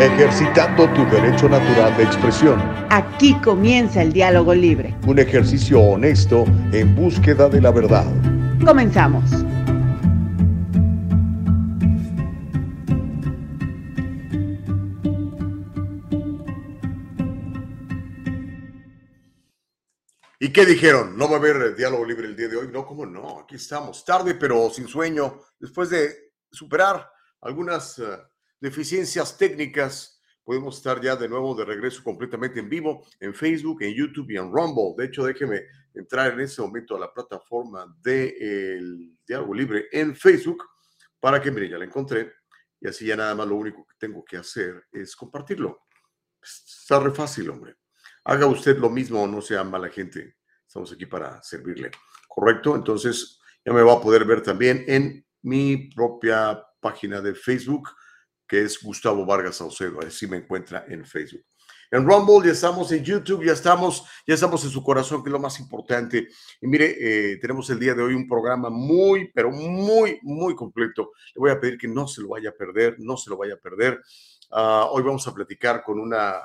ejercitando tu derecho natural de expresión. Aquí comienza el diálogo libre. Un ejercicio honesto en búsqueda de la verdad. Comenzamos. ¿Y qué dijeron? ¿No va a haber diálogo libre el día de hoy? No, ¿cómo no? Aquí estamos, tarde pero sin sueño, después de superar algunas... Eh, deficiencias técnicas, podemos estar ya de nuevo de regreso completamente en vivo en Facebook, en YouTube y en Rumble. De hecho, déjeme entrar en ese momento a la plataforma del Diálogo Libre en Facebook para que, mire, ya la encontré y así ya nada más lo único que tengo que hacer es compartirlo. Está re fácil, hombre. Haga usted lo mismo, no sea mala gente. Estamos aquí para servirle. ¿Correcto? Entonces ya me va a poder ver también en mi propia página de Facebook que es Gustavo Vargas Saucedo. Así me encuentra en Facebook. En Rumble ya estamos, en YouTube ya estamos, ya estamos en su corazón, que es lo más importante. Y mire, eh, tenemos el día de hoy un programa muy, pero muy, muy completo. Le voy a pedir que no se lo vaya a perder, no se lo vaya a perder. Ah, hoy vamos a platicar con una,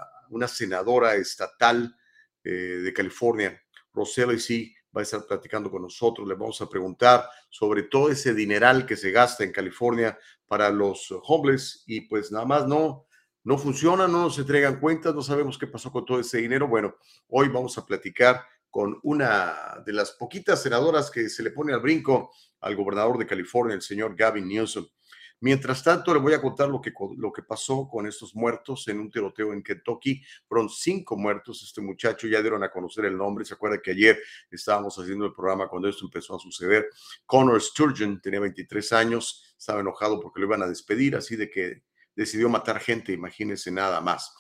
senadora estatal eh, de California, Rosella sí va a estar platicando con nosotros. Le vamos a preguntar sobre todo ese dineral que se gasta en California para los homeless y pues nada más no, no funciona, no nos entregan cuentas, no sabemos qué pasó con todo ese dinero. Bueno, hoy vamos a platicar con una de las poquitas senadoras que se le pone al brinco al gobernador de California, el señor Gavin Newsom. Mientras tanto, le voy a contar lo que, lo que pasó con estos muertos en un tiroteo en Kentucky. Fueron cinco muertos. Este muchacho ya dieron a conocer el nombre. Se acuerda que ayer estábamos haciendo el programa cuando esto empezó a suceder. Connor Sturgeon tenía 23 años. Estaba enojado porque lo iban a despedir, así de que decidió matar gente. Imagínense nada más.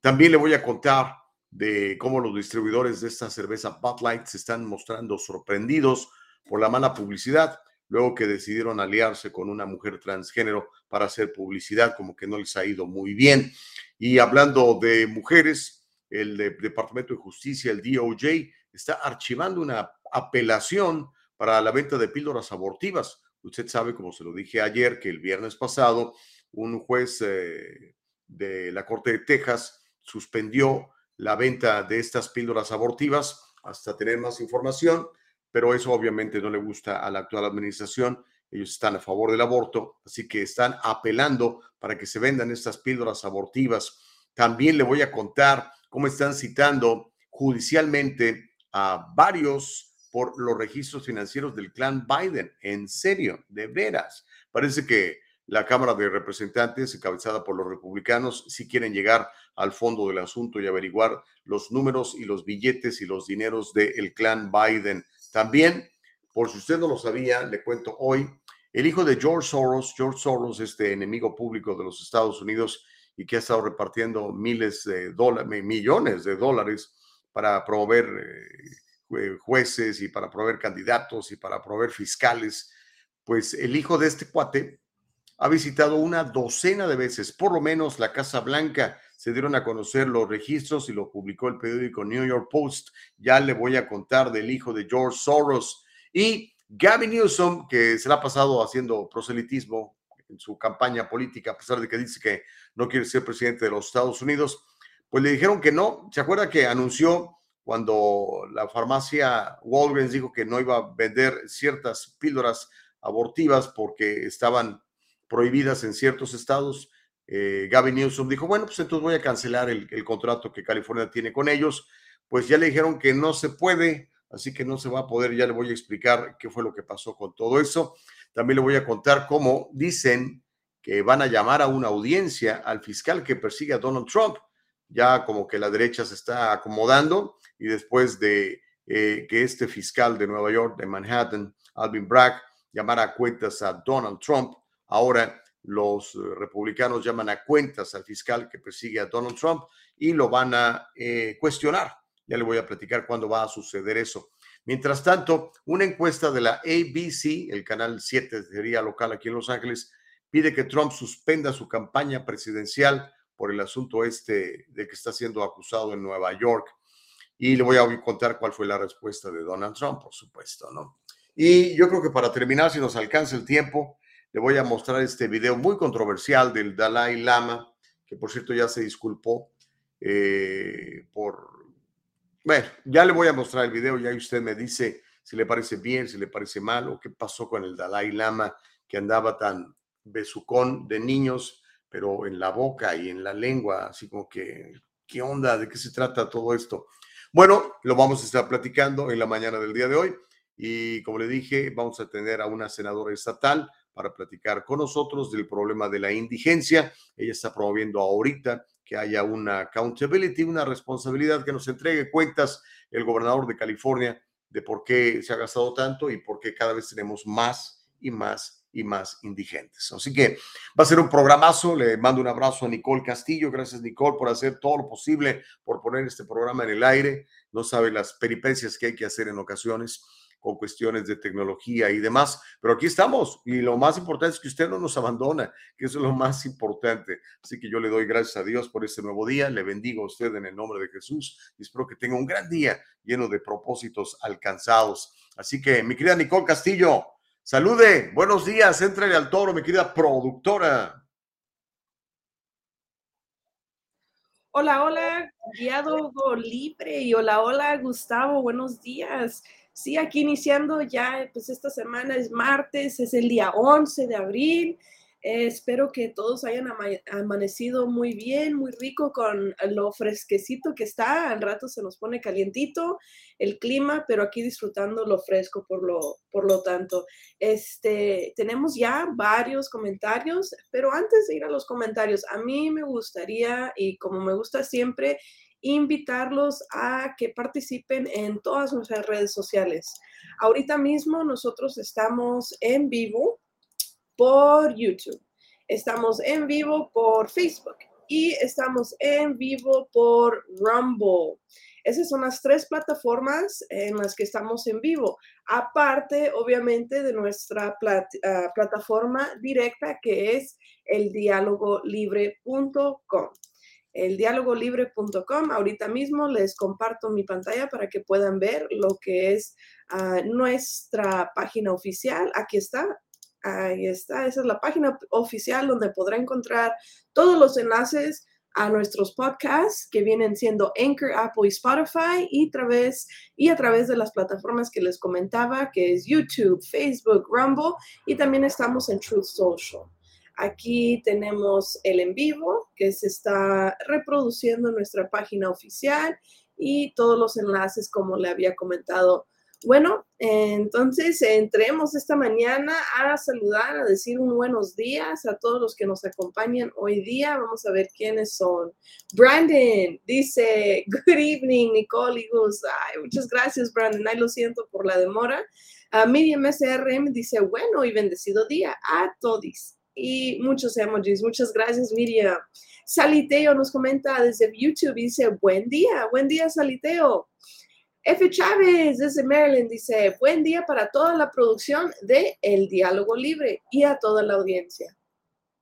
También le voy a contar de cómo los distribuidores de esta cerveza Bud Light se están mostrando sorprendidos por la mala publicidad luego que decidieron aliarse con una mujer transgénero para hacer publicidad, como que no les ha ido muy bien. Y hablando de mujeres, el Departamento de Justicia, el DOJ, está archivando una apelación para la venta de píldoras abortivas. Usted sabe, como se lo dije ayer, que el viernes pasado un juez eh, de la Corte de Texas suspendió la venta de estas píldoras abortivas hasta tener más información pero eso obviamente no le gusta a la actual administración. Ellos están a favor del aborto, así que están apelando para que se vendan estas píldoras abortivas. También le voy a contar cómo están citando judicialmente a varios por los registros financieros del clan Biden. En serio, de veras. Parece que la Cámara de Representantes, encabezada por los republicanos, si quieren llegar al fondo del asunto y averiguar los números y los billetes y los dineros del clan Biden. También, por si usted no lo sabía, le cuento hoy, el hijo de George Soros, George Soros, este enemigo público de los Estados Unidos y que ha estado repartiendo miles de dólares, millones de dólares para promover eh, jueces y para proveer candidatos y para proveer fiscales, pues el hijo de este cuate ha visitado una docena de veces, por lo menos la Casa Blanca. Se dieron a conocer los registros y lo publicó el periódico New York Post. Ya le voy a contar del hijo de George Soros. Y Gavin Newsom, que se la ha pasado haciendo proselitismo en su campaña política, a pesar de que dice que no quiere ser presidente de los Estados Unidos, pues le dijeron que no. ¿Se acuerda que anunció cuando la farmacia Walgreens dijo que no iba a vender ciertas píldoras abortivas porque estaban prohibidas en ciertos estados. Eh, Gavin Newsom dijo, bueno, pues entonces voy a cancelar el, contrato que California tiene con ellos. Pues ya le dijeron que no se puede, así que no se va a poder. Ya le voy a explicar qué fue lo que pasó con todo eso. También le voy a contar cómo dicen que van a llamar a una audiencia al fiscal que persigue a Donald Trump. Ya como que la derecha se está acomodando y después de eh, que este fiscal de Nueva York, de Manhattan, Alvin Bragg, llamara a cuentas a Donald Trump, Ahora los eh, republicanos llaman a cuentas al fiscal que persigue a Donald Trump y lo van a eh, cuestionar. Ya le voy a platicar cuándo va a suceder eso. Mientras tanto, una encuesta de la ABC, el canal 7 sería local aquí en Los Ángeles, pide que Trump suspenda su campaña presidencial por el asunto este de que está siendo acusado en Nueva York. y le voy a contar cuál fue la respuesta de Donald Trump, por supuesto, ¿no? Y yo creo que para terminar, si nos alcanza el tiempo, le voy a mostrar este video muy controversial del Dalai Lama, que por cierto ya se disculpó eh, por... Bueno, ya le voy a mostrar el video, ya usted me dice si le parece bien, si le parece mal, o qué pasó con el Dalai Lama que andaba tan besucón de niños, pero en la boca y en la lengua, así como que, ¿qué onda? ¿De qué se trata todo esto? Bueno, lo vamos a estar platicando en la mañana del día de hoy y como le dije, vamos a tener a una senadora estatal para platicar con nosotros del problema de la indigencia. Ella está promoviendo ahorita que haya una accountability, una responsabilidad que nos entregue cuentas el gobernador de California de por qué se ha gastado tanto y por qué cada vez tenemos más y más y más indigentes. Así que va a ser un programazo. Le mando un abrazo a Nicole Castillo. Gracias, Nicole, por hacer todo lo posible por poner este programa en el aire. No sabe las peripecias que hay que hacer en ocasiones con cuestiones de tecnología y demás. Pero aquí estamos y lo más importante es que usted no nos abandona, que eso es lo más importante. Así que yo le doy gracias a Dios por este nuevo día. Le bendigo a usted en el nombre de Jesús y espero que tenga un gran día lleno de propósitos alcanzados. Así que, mi querida Nicole Castillo, Salude, buenos días, entrale al toro, mi querida productora. Hola, hola, guiado libre y hola, hola, Gustavo, buenos días. Sí, aquí iniciando ya, pues esta semana es martes, es el día 11 de abril eh, espero que todos hayan amanecido muy bien, muy rico con lo fresquecito que está. Al rato se nos pone calientito el clima, pero aquí disfrutando lo fresco por lo, por lo tanto. Este, tenemos ya varios comentarios, pero antes de ir a los comentarios, a mí me gustaría, y como me gusta siempre, invitarlos a que participen en todas nuestras redes sociales. Ahorita mismo nosotros estamos en vivo por YouTube. Estamos en vivo por Facebook y estamos en vivo por Rumble. Esas son las tres plataformas en las que estamos en vivo, aparte obviamente de nuestra ah, plataforma directa que es el dialogolibre.com. El dialogolibre.com, ahorita mismo les comparto mi pantalla para que puedan ver lo que es ah, nuestra página oficial. Aquí está, Ahí está, esa es la página oficial donde podrá encontrar todos los enlaces a nuestros podcasts que vienen siendo Anchor, Apple y Spotify y, través, y a través de las plataformas que les comentaba, que es YouTube, Facebook, Rumble y también estamos en Truth Social. Aquí tenemos el en vivo que se está reproduciendo en nuestra página oficial y todos los enlaces como le había comentado bueno, entonces entremos esta mañana a saludar, a decir un buenos días a todos los que nos acompañan hoy día. Vamos a ver quiénes son. Brandon dice, good evening, Nicole y Gus. Ay, muchas gracias, Brandon. Ay, lo siento por la demora. Uh, Miriam SRM dice, bueno y bendecido día a todos. Y muchos emojis. Muchas gracias, Miriam. Saliteo nos comenta desde YouTube dice, buen día, buen día, Saliteo. F. Chávez desde Maryland dice, buen día para toda la producción de El Diálogo Libre y a toda la audiencia.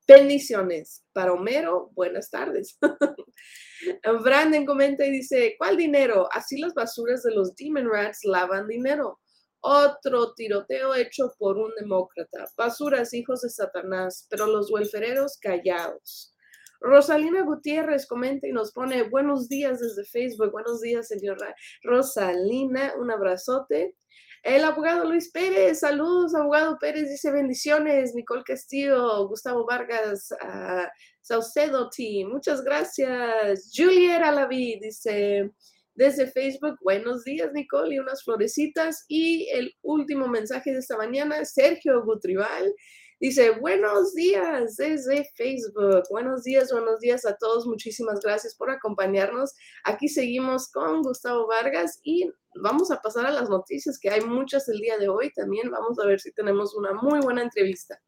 Bendiciones. Para Homero, buenas tardes. Brandon comenta y dice, ¿cuál dinero? Así las basuras de los Demon Rats lavan dinero. Otro tiroteo hecho por un demócrata. Basuras, hijos de Satanás, pero los welfereros callados. Rosalina Gutiérrez comenta y nos pone buenos días desde Facebook. Buenos días, señora Rosalina. Un abrazote. El abogado Luis Pérez, saludos, abogado Pérez, dice bendiciones. Nicole Castillo, Gustavo Vargas, uh, Saucedo Team, muchas gracias. Juliet Alaví dice desde Facebook, buenos días, Nicole, y unas florecitas. Y el último mensaje de esta mañana, Sergio Gutribal Dice, buenos días desde Facebook. Buenos días, buenos días a todos. Muchísimas gracias por acompañarnos. Aquí seguimos con Gustavo Vargas y vamos a pasar a las noticias, que hay muchas el día de hoy también. Vamos a ver si tenemos una muy buena entrevista.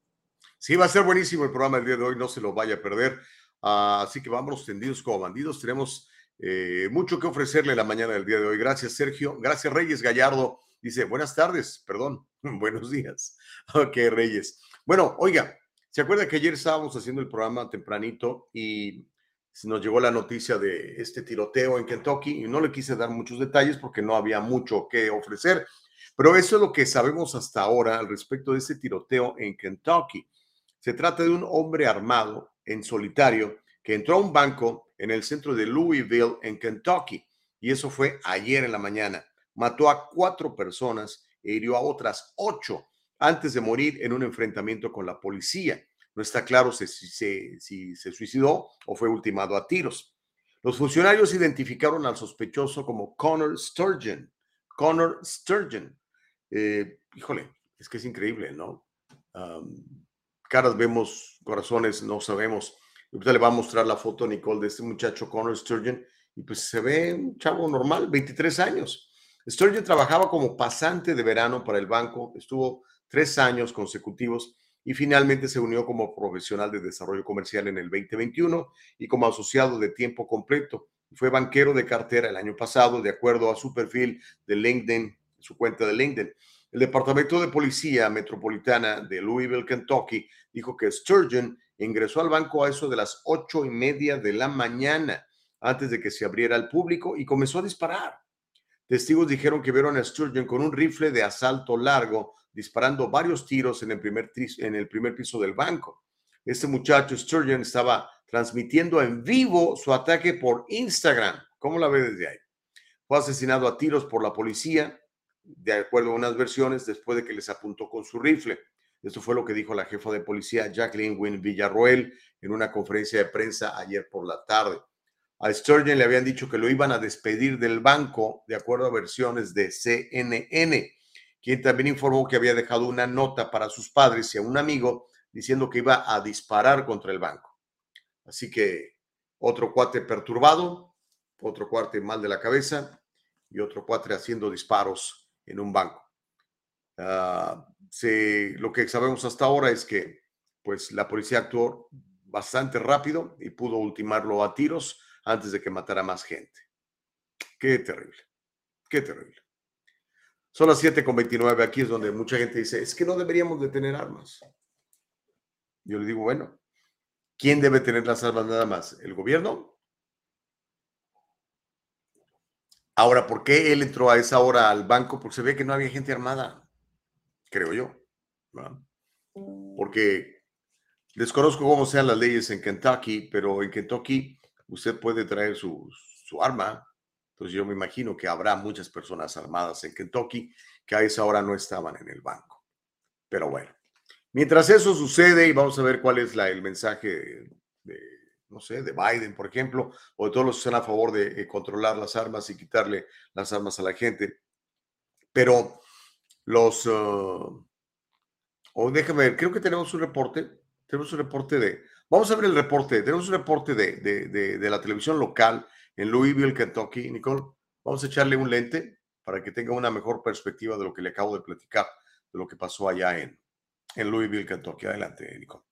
Sí, va a ser buenísimo el programa el día de hoy, no se lo vaya a perder. Ah, así que vamos tendidos como bandidos. Tenemos eh, mucho que ofrecerle la mañana del día de hoy. Gracias, Sergio. Gracias, Reyes Gallardo. Dice, buenas tardes, perdón, buenos días. Ok, Reyes. Bueno, oiga, ¿se acuerda que ayer estábamos haciendo el programa tempranito y nos llegó la noticia de este tiroteo en Kentucky y no le quise dar muchos detalles porque no había mucho que ofrecer, pero eso es lo que sabemos hasta ahora al respecto de este tiroteo en Kentucky. Se trata de un hombre armado en solitario que entró a un banco en el centro de Louisville, en Kentucky, y eso fue ayer en la mañana. Mató a cuatro personas e hirió a otras ocho antes de morir en un enfrentamiento con la policía. No está claro si, se suicidó o fue ultimado a tiros. Los funcionarios identificaron al sospechoso como Connor Sturgeon. Connor Sturgeon. Eh, híjole, es que es increíble, ¿no? caras vemos, corazones no sabemos. Ahorita le va a mostrar la foto a Nicole de este muchacho Connor Sturgeon y pues se ve un chavo normal, 23 años. Sturgeon trabajaba como pasante de verano para el banco, estuvo tres años consecutivos y finalmente se unió como profesional de desarrollo comercial en el 2021 y como asociado de tiempo completo. Fue banquero de cartera el año pasado, de acuerdo a su perfil de LinkedIn, su cuenta de LinkedIn. El Departamento de Policía Metropolitana de Louisville, Kentucky, dijo que Sturgeon ingresó al banco a eso de las ocho y media de la mañana, antes de que se abriera al público, y comenzó a disparar. Testigos dijeron que vieron a Sturgeon con un rifle de asalto largo disparando varios tiros en el primer, en el primer piso del banco. Este muchacho, Sturgeon, estaba transmitiendo en vivo su ataque por Instagram. ¿Cómo la ve desde ahí? Fue asesinado a tiros por la policía, de acuerdo a unas versiones, después de que les apuntó con su rifle. Esto fue lo que dijo la jefa de policía Jacqueline Wynne Villarroel en una conferencia de prensa ayer por la tarde. A Sturgeon le habían dicho que lo iban a despedir del banco, de acuerdo a versiones de CNN quien también informó que había dejado una nota para sus padres y a un amigo diciendo que iba a disparar contra el banco. Así que otro cuate perturbado, otro cuate mal de la cabeza y otro cuate haciendo disparos en un banco. Lo que sabemos hasta ahora es que pues la policía actuó bastante rápido y pudo ultimarlo a tiros antes de que matara más gente. Qué terrible, qué terrible. Son las 7.29, aquí es donde mucha gente dice, es que no deberíamos de tener armas. Yo le digo, bueno, ¿quién debe tener las armas nada más? ¿El gobierno? Ahora, ¿por qué él entró a esa hora al banco? Porque se ve que no había gente armada, creo yo. Porque desconozco cómo sean las leyes en Kentucky, pero en Kentucky usted puede traer su, su arma entonces yo me imagino que habrá muchas personas armadas en Kentucky que a esa hora no estaban en el banco. Pero bueno, mientras eso sucede y vamos a ver cuál es la, el mensaje de, no sé, de Biden, por ejemplo, o de todos los que están a favor de eh, controlar las armas y quitarle las armas a la gente. Pero los... Uh, o déjame ver, creo que tenemos un reporte, tenemos un reporte de... Vamos a ver el reporte, tenemos un reporte de, de, de la televisión local en Louisville, Kentucky. Nicole, vamos a echarle un lente para que tenga una mejor perspectiva de lo que le acabo de platicar, de lo que pasó allá en, en Louisville, Kentucky. Adelante, Nicole.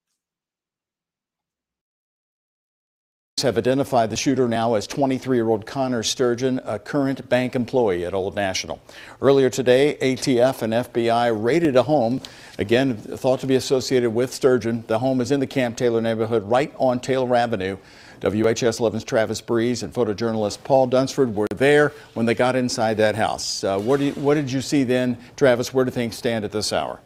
Have identified the shooter now as 23-year-old Connor Sturgeon, a current bank employee at Old National. Earlier today, ATF and FBI raided a home, again thought to be associated with Sturgeon. The home is in the Camp Taylor neighborhood, right on Taylor Avenue. WHS 11's Travis Breeze and photojournalist Paul Dunsford were there when they got inside that house. Uh, what, you, what did you see then, Travis? Where do things stand at this hour?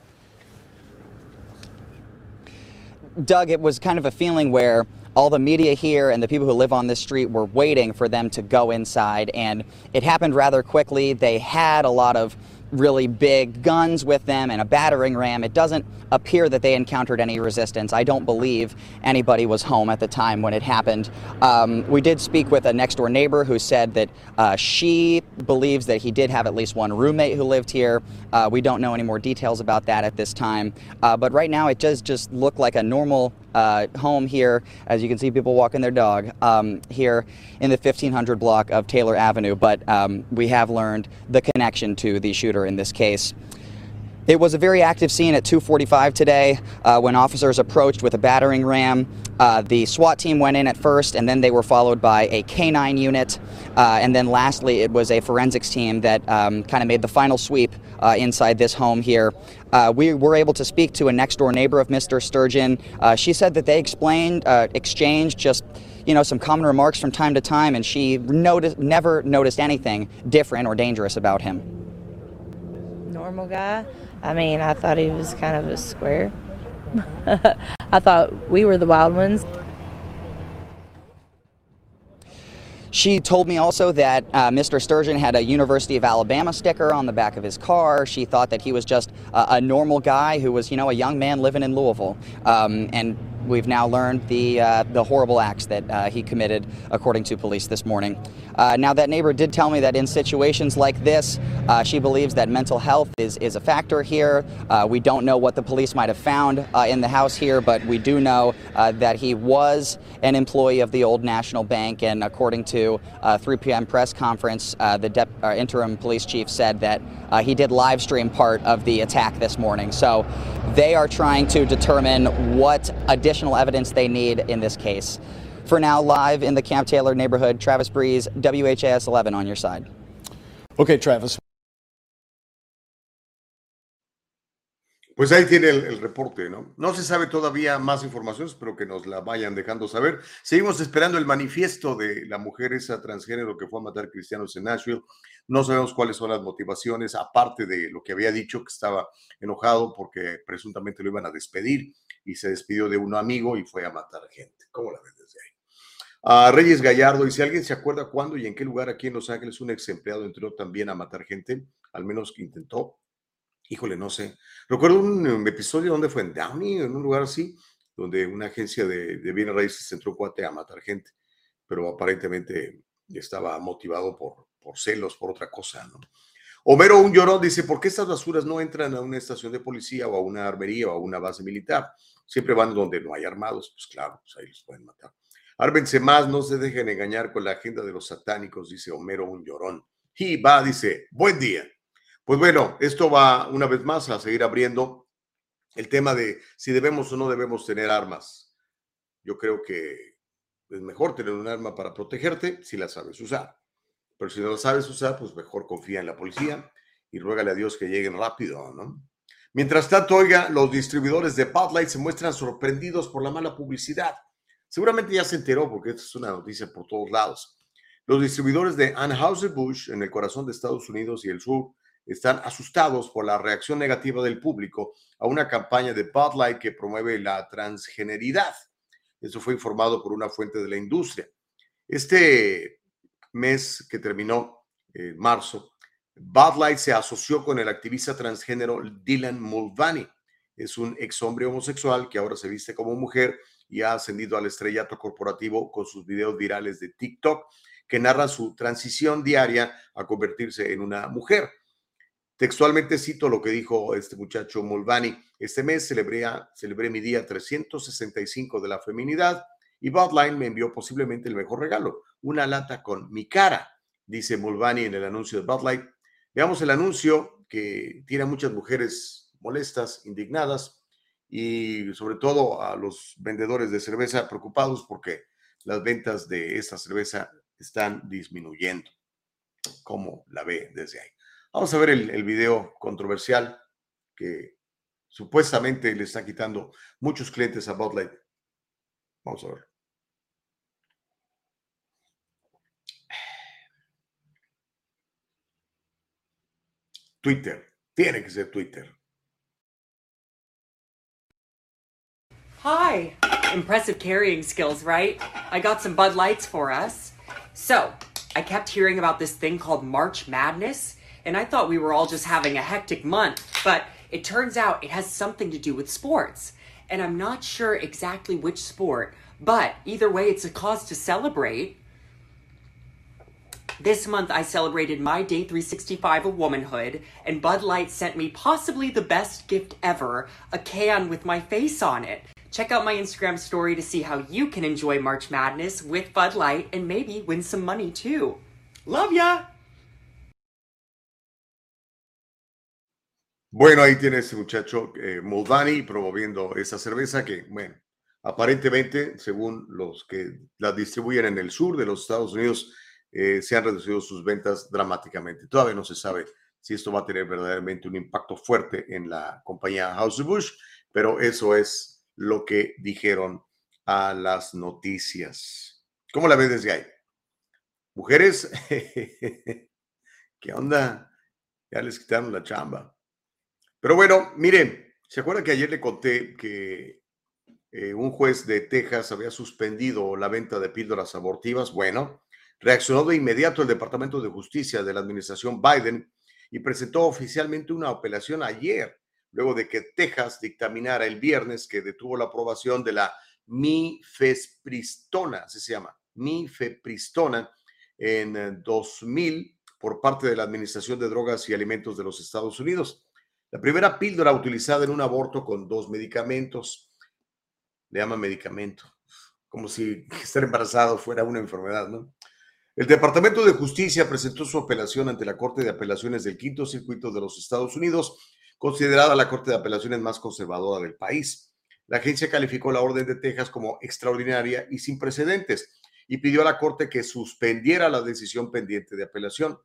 Doug, it was kind of a feeling where all the media here and the people who live on this street were waiting for them to go inside, and it happened rather quickly. They had a lot of really big guns with them and a battering ram. It doesn't appear that they encountered any resistance. I don't believe anybody was home at the time when it happened. Um, we did speak with a next door neighbor who said that uh, she believes that he did have at least one roommate who lived here. Uh, we don't know any more details about that at this time. Uh, but right now, it does just look like a normal uh, home here. As you can see, people walking their dog um, here in the 1500 block of Taylor Avenue. But um, we have learned the connection to the shooter in this case. It was a very active scene at 2:45 today uh, when officers approached with a battering ram. Uh, the SWAT team went in at first, and then they were followed by a K-9 unit, uh, and then lastly, it was a forensics team that um, kind of made the final sweep uh, inside this home here. Uh, we were able to speak to a next-door neighbor of Mr. Sturgeon. Uh, she said that they explained, exchanged just you know, some common remarks from time to time, and she noticed, never noticed anything different or dangerous about him. Normal guy. I mean, I thought he was kind of a square. I thought we were the wild ones. She told me also that uh, Mr. Sturgeon had a University of Alabama sticker on the back of his car. She thought that he was just a, normal guy who was, you know, a young man living in Louisville. Um, and we've now learned the uh, the horrible acts that uh, he committed, according to police this morning. Uh, now, that neighbor did tell me that in situations like this, uh, she believes that mental health is is a factor here. Uh, we don't know what the police might have found uh, in the house here, but we do know that he was an employee of the Old National Bank, and according to a 3 p.m. press conference, the interim police chief said that he did live stream part of the attack this morning. So they are trying to determine what additional evidence they need in this case. For now, live in the Camp Taylor neighborhood, Travis Breeze, WHAS 11 on your side. Okay, Travis. Pues ahí tiene el, el, reporte, ¿no? No se sabe todavía más información, espero que nos la vayan dejando saber. Seguimos esperando el manifiesto de la mujer esa transgénero que fue a matar cristianos en Nashville. No sabemos cuáles son las motivaciones, aparte de lo que había dicho, que estaba enojado porque presuntamente lo iban a despedir y se despidió de un amigo y fue a matar gente. ¿Cómo la ves desde ahí? A Reyes Gallardo, si alguien se acuerda cuándo y en qué lugar aquí en Los Ángeles un ex empleado entró también a matar gente, al menos que intentó. Híjole, no sé. Recuerdo un episodio donde fue en Downey, en un lugar así, donde una agencia de, de bienes raíces entró cuate a matar gente, pero aparentemente estaba motivado por, por celos, por otra cosa, ¿no? Homero Un Llorón dice, ¿por qué estas basuras no entran a una estación de policía o a una armería o a una base militar? Siempre van donde no hay armados, pues claro, pues ahí los pueden matar. Árbense más, no se dejen engañar con la agenda de los satánicos, dice Homero Un Llorón. Y va, dice, buen día. Pues bueno, esto va una vez más a seguir abriendo el tema de si debemos o no debemos tener armas. Yo creo que es mejor tener un arma para protegerte si la sabes usar. Pero si no la sabes usar, pues mejor confía en la policía y ruégale a Dios que lleguen rápido, ¿no? Mientras tanto, oiga, los distribuidores de Bud Light se muestran sorprendidos por la mala publicidad. Seguramente ya se enteró porque esto es una noticia por todos lados. Los distribuidores de Anheuser-Busch en el corazón de Estados Unidos y el sur están asustados por la reacción negativa del público a una campaña de Bud Light que promueve la transgeneridad. Eso fue informado por una fuente de la industria. Este mes que terminó en marzo, Bud Light se asoció con el activista transgénero Dylan Mulvaney. Es un ex hombre homosexual que ahora se viste como mujer y ha ascendido al estrellato corporativo con sus videos virales de TikTok que narran su transición diaria a convertirse en una mujer. Textualmente cito lo que dijo este muchacho Mulvaney. Este mes celebré, mi día 365 de la feminidad y Light me envió posiblemente el mejor regalo, una lata con mi cara, dice Mulvaney en el anuncio de Bud Light. Veamos el anuncio que tiene a muchas mujeres molestas, indignadas y sobre todo a los vendedores de cerveza preocupados porque las ventas de esta cerveza están disminuyendo. ¿Cómo la ve desde ahí? Vamos a ver el, video controversial que supuestamente le está quitando muchos clientes a Bud Light. Vamos a ver. Twitter. Tiene que ser Twitter. Hi. Impressive carrying skills, right? I got some Bud Lights for us. So, I kept hearing about this thing called March Madness, and I thought we were all just having a hectic month, but it turns out it has something to do with sports. And I'm not sure exactly which sport, but either way, it's a cause to celebrate. This month, I celebrated my day 365 of womanhood, and Bud Light sent me possibly the best gift ever a can with my face on it. Check out my Instagram story to see how you can enjoy March Madness with Bud Light and maybe win some money too. Love ya! Bueno, ahí tiene ese muchacho eh, Mulvaney promoviendo esa cerveza que, bueno, aparentemente, según los que la distribuyen en el sur de los Estados Unidos, eh, se han reducido sus ventas dramáticamente. Todavía no se sabe si esto va a tener verdaderamente un impacto fuerte en la compañía House Bush, pero eso es lo que dijeron a las noticias. ¿Cómo la ves desde ahí? Mujeres, ¿qué onda? Ya les quitaron la chamba. Pero bueno, miren, ¿se acuerdan que ayer le conté que eh, un juez de Texas había suspendido la venta de píldoras abortivas? Bueno, reaccionó de inmediato el Departamento de Justicia de la administración Biden y presentó oficialmente una apelación ayer, luego de que Texas dictaminara el viernes que detuvo la aprobación de la mifepristona, así se llama, mifepristona, en 2000 eh, por parte de la Administración de Drogas y Alimentos de los Estados Unidos. La primera píldora utilizada en un aborto con dos medicamentos, le llama medicamento, como si estar embarazado fuera una enfermedad, ¿no? El Departamento de Justicia presentó su apelación ante la Corte de Apelaciones del Quinto Circuito de los Estados Unidos, considerada la Corte de Apelaciones más conservadora del país. La agencia calificó la orden de Texas como extraordinaria y sin precedentes y pidió a la Corte que suspendiera la decisión pendiente de apelación.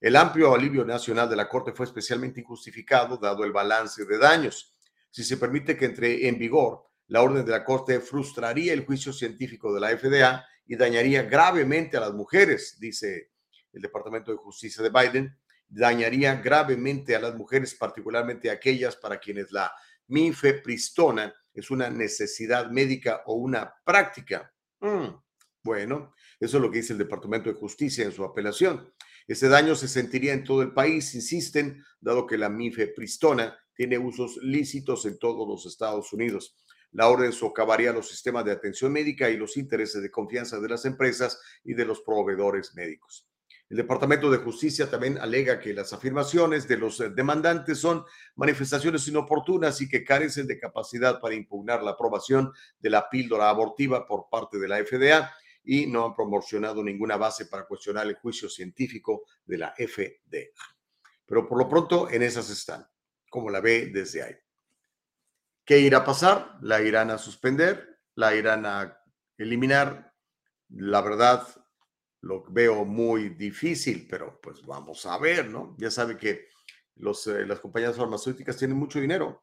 El amplio alivio nacional de la Corte fue especialmente injustificado dado el balance de daños. Si se permite que entre en vigor, la orden de la Corte frustraría el juicio científico de la FDA y dañaría gravemente a las mujeres, dice el Departamento de Justicia de Biden, dañaría gravemente a las mujeres, particularmente aquellas para quienes la mifepristona es una necesidad médica o una práctica. Mm, bueno, eso es lo que dice el Departamento de Justicia en su apelación. Ese daño se sentiría en todo el país, insisten, dado que la mifepristona tiene usos lícitos en todos los Estados Unidos. La orden socavaría los sistemas de atención médica y los intereses de confianza de las empresas y de los proveedores médicos. El Departamento de Justicia también alega que las afirmaciones de los demandantes son manifestaciones inoportunas y que carecen de capacidad para impugnar la aprobación de la píldora abortiva por parte de la FDA y no han promocionado ninguna base para cuestionar el juicio científico de la FDA. Pero por lo pronto en esas están, como la ve desde ahí. ¿Qué irá a pasar? La irán a suspender, la irán a eliminar. La verdad, lo veo muy difícil, pero pues vamos a ver, ¿no? Ya sabe que eh, las compañías farmacéuticas tienen mucho dinero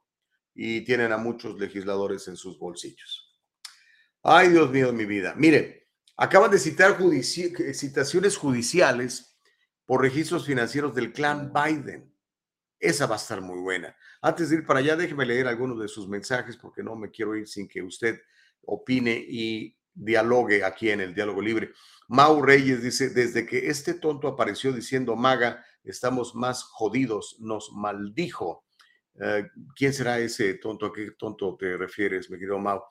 y tienen a muchos legisladores en sus bolsillos. Ay, Dios mío, mi vida. Mire, acaban de citar citaciones judiciales por registros financieros del clan Biden. Esa va a estar muy buena. Antes de ir para allá, déjeme leer algunos de sus mensajes porque no me quiero ir sin que usted opine y dialogue aquí en el diálogo libre. Mau Reyes dice, desde que este tonto apareció diciendo maga, estamos más jodidos, nos maldijo. Eh, ¿Quién será ese tonto? ¿A qué tonto te refieres, mi querido Mau?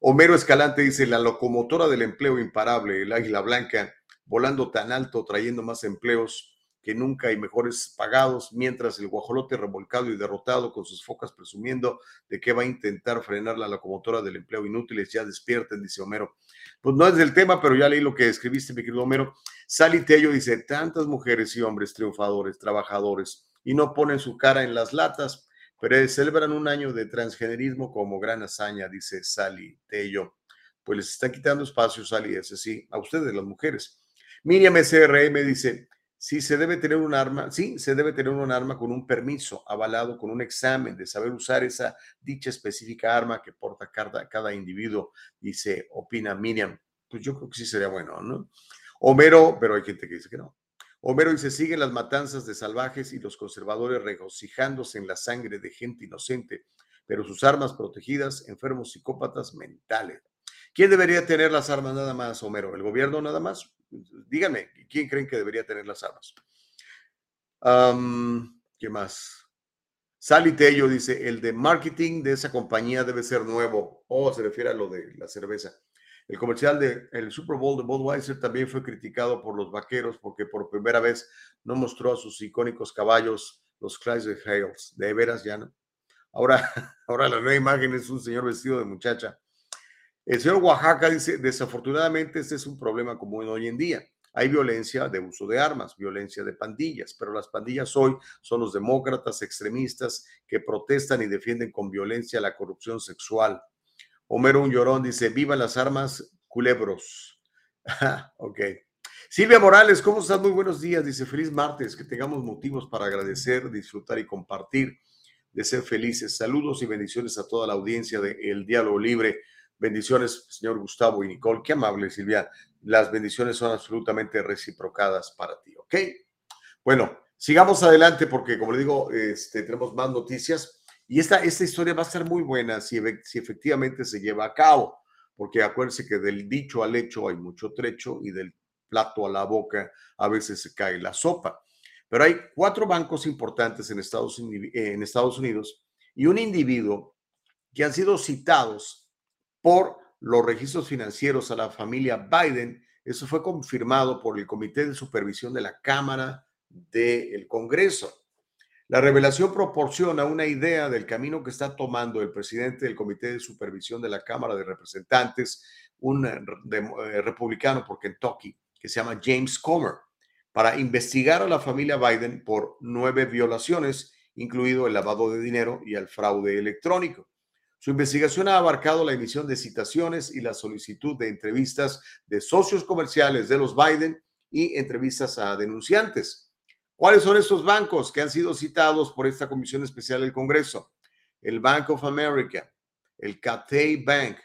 Homero Escalante dice, la locomotora del empleo imparable, el águila blanca, volando tan alto, trayendo más empleos, que nunca hay mejores pagados, mientras el guajolote revolcado y derrotado con sus focas presumiendo de que va a intentar frenar la locomotora del empleo inútiles, ya despierten, dice Homero. Pues no es del tema, pero ya leí lo que escribiste, mi querido Homero. Sally Tello dice, tantas mujeres y hombres triunfadores, trabajadores, y no ponen su cara en las latas, pero celebran un año de transgenerismo como gran hazaña, dice Sally Tello. Pues les está quitando espacio, Sally, ese sí, a ustedes, las mujeres. Miriam SRM dice, Sí, se debe tener un arma, sí, se debe tener un arma con un permiso avalado, con un examen de saber usar esa dicha específica arma que porta cada, cada individuo, dice, opina Miriam. Pues yo creo que sí sería bueno, ¿no? Homero, pero hay gente que dice que no. Homero dice, siguen las matanzas de salvajes y los conservadores regocijándose en la sangre de gente inocente, pero sus armas protegidas, enfermos psicópatas mentales. ¿Quién debería tener las armas nada más, Homero? ¿El gobierno nada más? Díganme, ¿quién creen que debería tener las armas? ¿Qué más? Sally Tello dice, el de marketing de esa compañía debe ser nuevo. O oh, se refiere a lo de la cerveza. El comercial del Super Bowl de Budweiser también fue criticado por los vaqueros porque por primera vez no mostró a sus icónicos caballos, los Chrysler Hales. De veras ya no. Ahora, ahora la nueva imagen es un señor vestido de muchacha. El señor Oaxaca dice, desafortunadamente este es un problema común hoy en día. Hay violencia de uso de armas, violencia de pandillas, pero las pandillas hoy son los demócratas extremistas que protestan y defienden con violencia la corrupción sexual. Homero Un Llorón dice, viva las armas, culebros. ok. Silvia Morales, ¿cómo estás? Muy buenos días. Dice, feliz martes, que tengamos motivos para agradecer, disfrutar y compartir, de ser felices. Saludos y bendiciones a toda la audiencia de El Diálogo Libre. Bendiciones, señor Gustavo y Nicole. Qué amable, Silvia. Las bendiciones son absolutamente reciprocadas para ti, ¿ok? Bueno, sigamos adelante porque, como le digo, este, tenemos más noticias y esta, esta historia va a ser muy buena si, si efectivamente se lleva a cabo, porque acuérdense que del dicho al hecho hay mucho trecho y del plato a la boca a veces se cae la sopa. Pero hay cuatro bancos importantes en Estados, en Estados Unidos y un individuo que han sido citados por los registros financieros a la familia Biden. Eso fue confirmado por el Comité de Supervisión de la Cámara del Congreso. La revelación proporciona una idea del camino que está tomando el presidente del Comité de Supervisión de la Cámara de Representantes, un eh, eh, republicano por Kentucky, que se llama James Comer, para investigar a la familia Biden por nueve violaciones, incluido el lavado de dinero y el fraude electrónico. Su investigación ha abarcado la emisión de citaciones y la solicitud de entrevistas de socios comerciales de los Biden y entrevistas a denunciantes. ¿Cuáles son estos bancos que han sido citados por esta comisión especial del Congreso? El Bank of America, el Cathay Bank,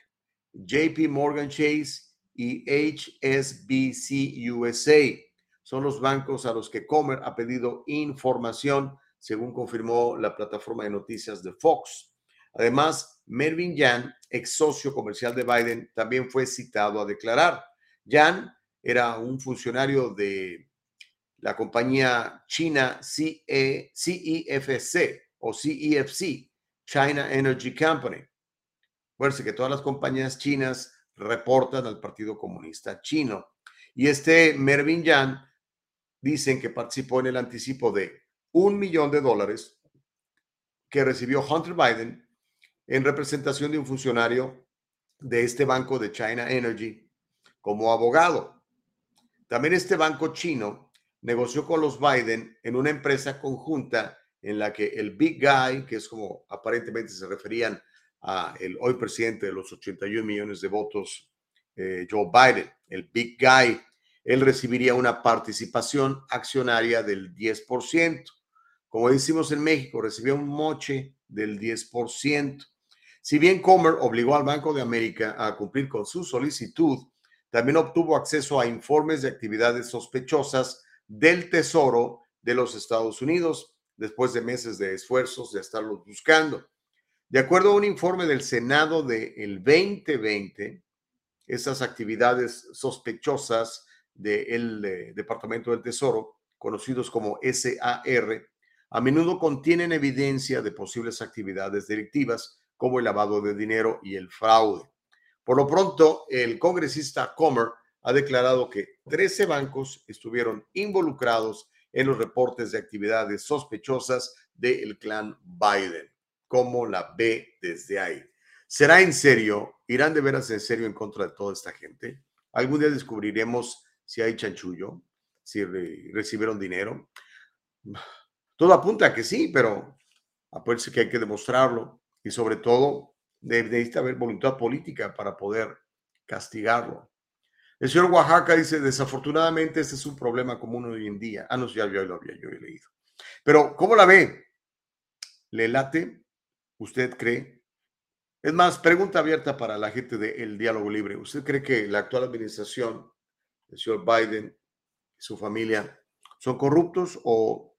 JP Morgan Chase y HSBC USA. Son los bancos a los que Comer ha pedido información, según confirmó la plataforma de noticias de Fox. Además, Mervyn Yan, ex socio comercial de Biden, también fue citado a declarar. Yan era un funcionario de la compañía china CEFC e o CEFC, China Energy Company. Acuérdense que todas las compañías chinas reportan al Partido Comunista Chino. Y este Mervyn Yan dicen que participó en el anticipo de un millón de dólares que recibió Hunter Biden en representación de un funcionario de este banco de China Energy como abogado. También este banco chino negoció con los Biden en una empresa conjunta en la que el Big Guy, que es como aparentemente se referían a el hoy presidente de los 81 millones de votos, eh, Joe Biden, el Big Guy, él recibiría una participación accionaria del 10%. Como decimos en México, recibió un moche del 10%. Si bien Comer obligó al Banco de América a cumplir con su solicitud, también obtuvo acceso a informes de actividades sospechosas del Tesoro de los Estados Unidos después de meses de esfuerzos de estarlos buscando. De acuerdo a un informe del Senado del 2020, esas actividades sospechosas del eh, Departamento del Tesoro, conocidos como SAR, a menudo contienen evidencia de posibles actividades delictivas como el lavado de dinero y el fraude. Por lo pronto, el congresista Comer ha declarado que 13 bancos estuvieron involucrados en los reportes de actividades sospechosas del clan Biden cómo la ve desde ahí. ¿Será en serio? ¿Irán de veras en serio en contra de toda esta gente? Algún día descubriremos si hay chanchullo, si recibieron dinero. Todo apunta a que sí, pero acuérdense que hay que demostrarlo y sobre todo necesita haber voluntad política para poder castigarlo. El señor Oaxaca dice, desafortunadamente este es un problema común hoy en día. Ah, no, ya yo lo había yo he leído. Pero, ¿cómo la ve? ¿Le late? ¿Usted cree? Es más, pregunta abierta para la gente del diálogo libre. ¿Usted cree que la actual administración, el señor Biden y su familia, son corruptos o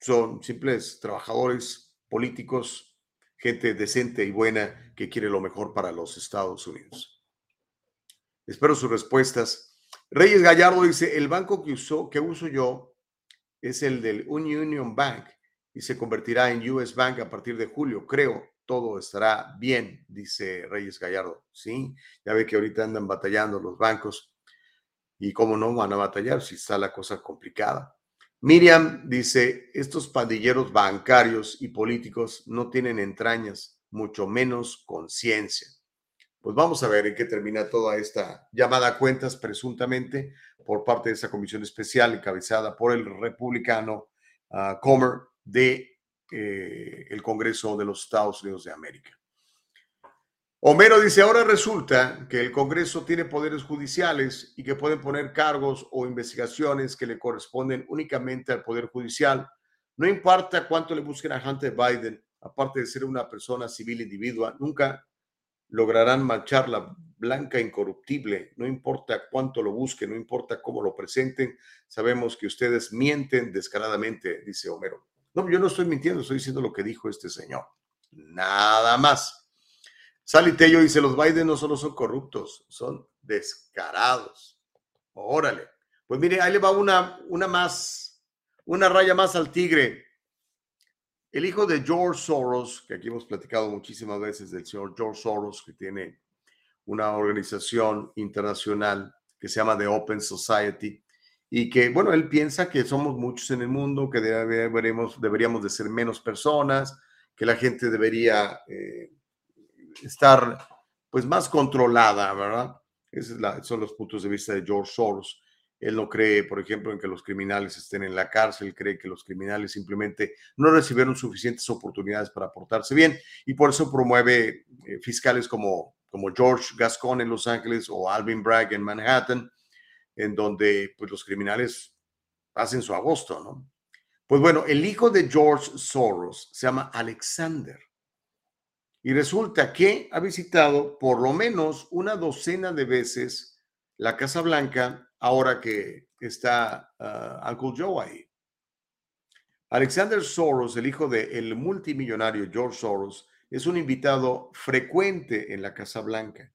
son simples trabajadores políticos, gente decente y buena que quiere lo mejor para los Estados Unidos? Espero sus respuestas. Reyes Gallardo dice, el banco que, uso, que uso yo es el del Union Bank y se convertirá en US Bank a partir de julio. Creo todo estará bien, dice Reyes Gallardo. Sí, ya ve que ahorita andan batallando los bancos y cómo no van a batallar si está la cosa complicada. Miriam dice, estos pandilleros bancarios y políticos no tienen entrañas, mucho menos conciencia. Pues vamos a ver en qué termina toda esta llamada a cuentas presuntamente por parte de esa comisión especial encabezada por el republicano uh, Comer de eh, el Congreso de los Estados Unidos de América. Homero dice, ahora resulta que el Congreso tiene poderes judiciales y que pueden poner cargos o investigaciones que le corresponden únicamente al Poder Judicial. No importa cuánto le busquen a Hunter Biden, aparte de ser una persona civil individua, nunca lograrán manchar la blanca incorruptible, no importa cuánto lo busquen, no importa cómo lo presenten, sabemos que ustedes mienten descaradamente, dice Homero. No, yo no estoy mintiendo, estoy diciendo lo que dijo este señor. Nada más. Sally Tello dice, los Biden no solo son corruptos, son descarados. Órale. Pues mire, ahí le va una, una más, una raya más al tigre. El hijo de George Soros, que aquí hemos platicado muchísimas veces del señor George Soros, que tiene una organización internacional que se llama The Open Society, y que, bueno, él piensa que somos muchos en el mundo, que deberíamos, de ser menos personas, que la gente debería eh, estar pues más controlada, ¿verdad? Esos son los puntos de vista de George Soros. Él no cree, por ejemplo, en que los criminales estén en la cárcel, cree que los criminales simplemente no recibieron suficientes oportunidades para portarse bien y por eso promueve eh, fiscales como, como George Gascon en Los Ángeles o Alvin Bragg en Manhattan, en donde pues, los criminales hacen su agosto, ¿no? Pues bueno, el hijo de George Soros se llama Alexander y resulta que ha visitado por lo menos una docena de veces la Casa Blanca ahora que está ah, Uncle Joe ahí. Alexander Soros, el hijo del multimillonario George Soros, es un invitado frecuente en la Casa Blanca.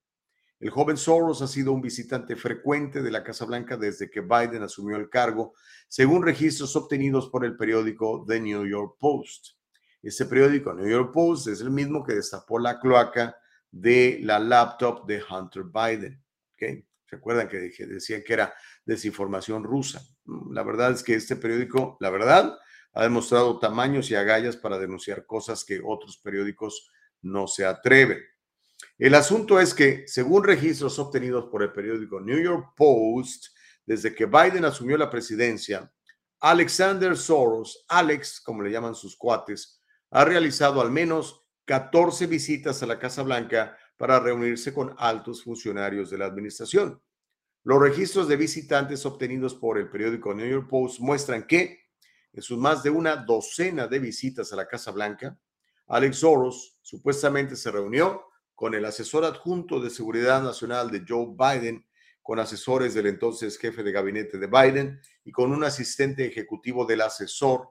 El joven Soros ha sido un visitante frecuente de la Casa Blanca desde que Biden asumió el cargo, según registros obtenidos por el periódico The New York Post. Ese periódico, New York Post, es el mismo que destapó la cloaca de la laptop de Hunter Biden. ¿Okay? ¿Se que decían que era desinformación rusa? Mm, la verdad es que este periódico, la verdad, ha demostrado tamaños y agallas para denunciar cosas que otros periódicos no se atreven. El asunto es que, según registros obtenidos por el periódico New York Post, desde que Biden asumió la presidencia, Alexander Soros, Alex, como le llaman sus cuates, ha realizado al menos 14 visitas a la Casa Blanca para reunirse con altos funcionarios de la administración. Los registros de visitantes obtenidos por el periódico New York Post muestran que, en sus más de una docena de visitas a la Casa Blanca, Alex Soros supuestamente se reunió con el asesor adjunto de Seguridad Nacional de Joe Biden, con asesores del entonces jefe de gabinete de Biden y con un asistente ejecutivo del asesor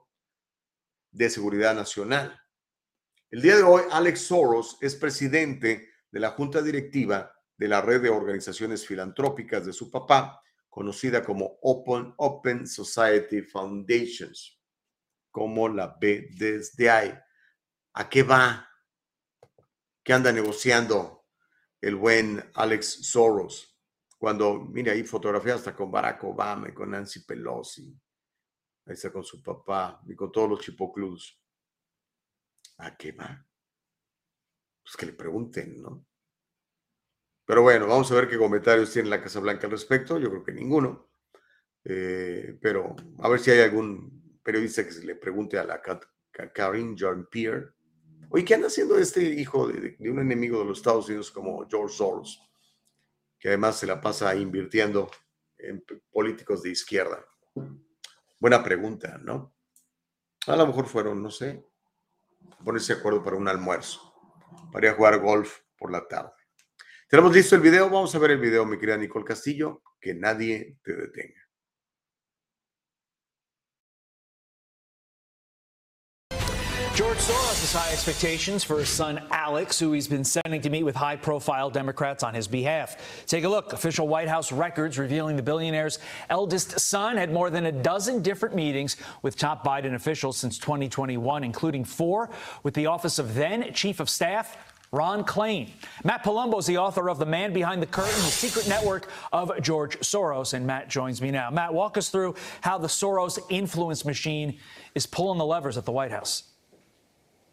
de Seguridad Nacional. El día de hoy, Alex Soros es presidente de la junta directiva de la red de organizaciones filantrópicas de su papá, conocida como Open, Open Society Foundations, como la B desde ahí. ¿A qué va que anda negociando el buen Alex Soros. Cuando, mire, ahí fotografía hasta con Barack Obama y con Nancy Pelosi. Ahí está con su papá y con todos los chipocludos. ¿A qué va? Pues que le pregunten, ¿no? Pero bueno, vamos a ver qué comentarios tiene la Casa Blanca al respecto. Yo creo que ninguno. Eh, pero a ver si hay algún periodista que se le pregunte a la Karine Jean-Pierre Oye, ¿qué anda haciendo este hijo de, un enemigo de los Estados Unidos como George Soros? Que además se la pasa invirtiendo en políticos de izquierda. Buena pregunta, ¿no? A lo mejor fueron, no sé, ponerse de acuerdo para un almuerzo, para ir a jugar golf por la tarde. Tenemos listo el video, vamos a ver el video, mi querida Nicole Castillo, que nadie te detenga. George Soros has high expectations for his son Alex, who he's been sending to meet with high profile Democrats on his behalf. Take a look. Official White House records revealing the billionaire's eldest son had more than a dozen different meetings with top Biden officials since 2021, including four with the office of then Chief of Staff Ron Klain. Matt Palumbo is the author of The Man Behind the Curtain, the secret network of George Soros. And Matt joins me now. Matt, walk us through how the Soros influence machine is pulling the levers at the White House.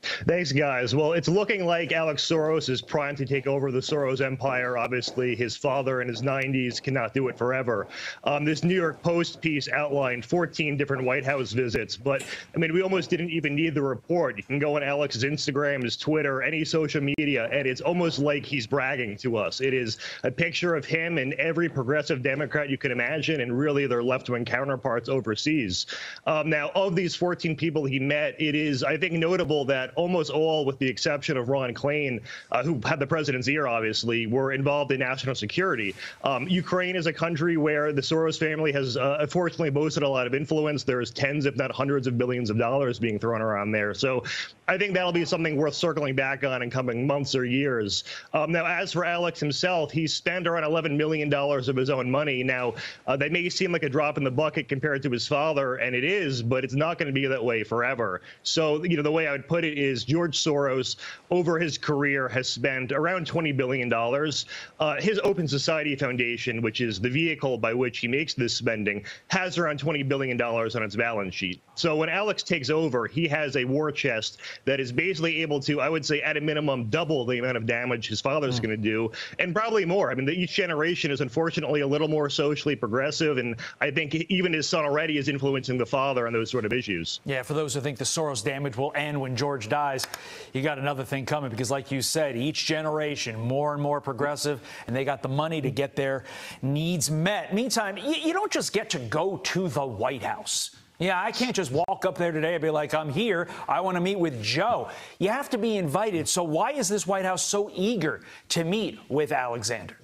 Thanks, guys. Well, it's looking like Alex Soros is primed to take over the Soros empire. Obviously, his father in his 90s cannot do it forever. Um, this New York Post piece outlined 14 different White House visits, but I mean, we almost didn't even need the report. You can go on Alex's Instagram, his Twitter, any social media, and it's almost like he's bragging to us. It is a picture of him and every progressive Democrat you can imagine, and really their left wing counterparts overseas. Um, now, of these 14 people he met, it is, I think, notable that that almost all, with the exception of Ron Klain, uh, who had the president's ear, obviously, were involved in national security. Um, Ukraine is a country where the Soros family has uh, unfortunately boasted a lot of influence. There's tens, if not hundreds, of billions of dollars being thrown around there. So I think that'll be something worth circling back on in coming months or years. Um, now, as for Alex himself, he spent around $11 million of his own money. Now, uh, that may seem like a drop in the bucket compared to his father, and it is, but it's not going to be that way forever. So, you know, the way I would put it is George Soros, over his career, has spent around $20 billion. Uh, his Open Society Foundation, which is the vehicle by which he makes this spending, has around $20 billion on its balance sheet. So when Alex takes over, he has a war chest that is basically able to, I would say, at a minimum, double the amount of damage his father's mm. going to do, and probably more. I mean, the, each generation is unfortunately a little more socially progressive, and I think even his son already is influencing the father on those sort of issues. Yeah, for those who think the Soros damage will end when George dies, you got another thing coming because, like you said, each generation more and more progressive, and they got the money to get their needs met. Meantime, you, you don't just get to go to the White House. Yeah, I can't just walk up there today and be like, I'm here. I want to meet with Joe. You have to be invited. So, why is this White House so eager to meet with Alexander?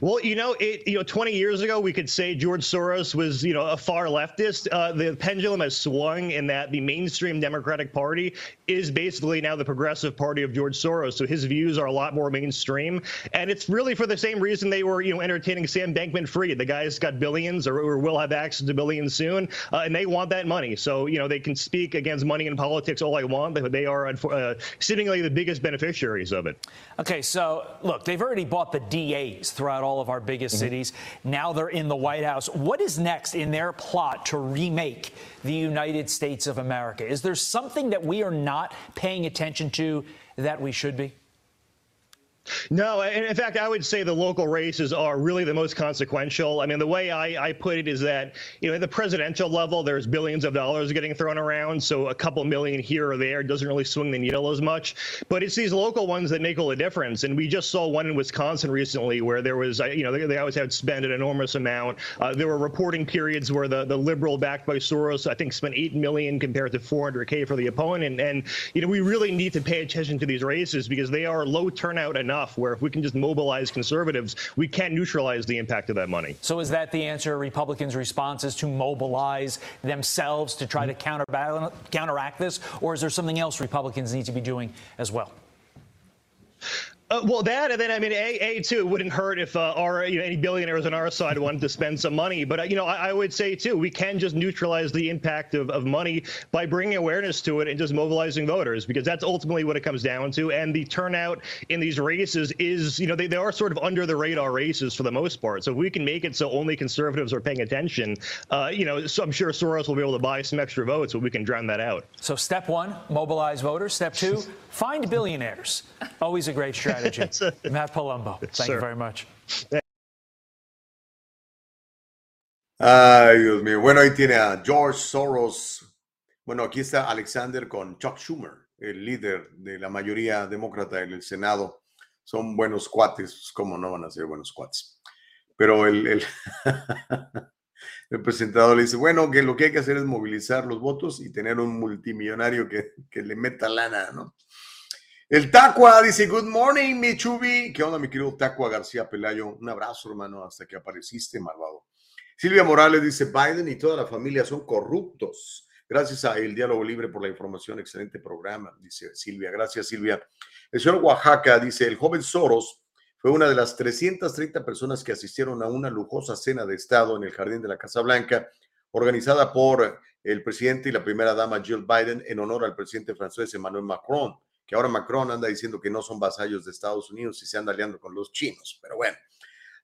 Well, you know, it you know, 20 years ago we could say George Soros was you know a far leftist. Uh, the pendulum has swung in that the mainstream Democratic Party is basically now the progressive party of George Soros. So his views are a lot more mainstream, and it's really for the same reason they were you know entertaining Sam Bankman-Fried. The guy's got billions or, or will have access to billions soon, uh, and they want that money. So you know they can speak against money in politics all they want, but they are uh, seemingly the biggest beneficiaries of it. Okay, so look, they've already bought the DAs throughout throughout all of our biggest mm-hmm. cities. Now they're in the White House. What is next in their plot to remake the United States of America? Is there something that we are not paying attention to that we should be? No, in fact, I would say the local races are really the most consequential. I mean, the way I, I put it is that, you know, at the presidential level, there's billions of dollars getting thrown around. So a couple million here or there doesn't really swing the needle as much. But it's these local ones that make all the difference. And we just saw one in Wisconsin recently where there was, you know, they, they always had spent an enormous amount. Uh, there were reporting periods where the, the liberal backed by Soros, I think, spent 8 million compared to 400K for the opponent. And, and, you know, we really need to pay attention to these races because they are low turnout enough enough where if we can just mobilize conservatives, we can't neutralize the impact of that money. So is that the answer? Republicans' response is to mobilize themselves to try to counter counteract this, or is there something else Republicans need to be doing as well? Uh, well, that and then I mean, a a too it wouldn't hurt if uh, our you know, any billionaires on our side wanted to spend some money. But uh, you know, I, I, would say too, we can just neutralize the impact of, of money by bringing awareness to it and just mobilizing voters because that's ultimately what it comes down to. And the turnout in these races is, you know, they, they are sort of under the radar races for the most part. So if we can make it so only conservatives are paying attention, uh, you know, so I'm sure Soros will be able to buy some extra votes, but we can drown that out. So step one, mobilize voters. Step two, find billionaires. Always a great strategy strategy. Matt Palumbo, thank Sir. you very much. Ay, Dios mío. Bueno, ahí tiene a George Soros. Bueno, aquí está Alexander con Chuck Schumer, el líder de la mayoría demócrata en el Senado. Son buenos cuates, ¿cómo no van a ser buenos cuates? Pero el, el, el, presentador le dice, bueno, que lo que hay que hacer es movilizar los votos y tener un multimillonario que, que le meta lana, ¿no? El Tacua dice, good morning, mi Chubi. ¿Qué onda, mi querido Tacua García Pelayo? Un abrazo, hermano, hasta que apareciste, malvado. Silvia Morales dice, Biden y toda la familia son corruptos. Gracias a El Diálogo Libre por la información. Excelente programa, dice Silvia. Gracias, Silvia. El señor Oaxaca dice, el joven Soros fue una de las 330 personas que asistieron a una lujosa cena de Estado en el Jardín de la Casa Blanca, organizada por el presidente y la primera dama Jill Biden en honor al presidente francés Emmanuel Macron que ahora Macron anda diciendo que no son vasallos de Estados Unidos y se anda aliando con los chinos. Pero bueno,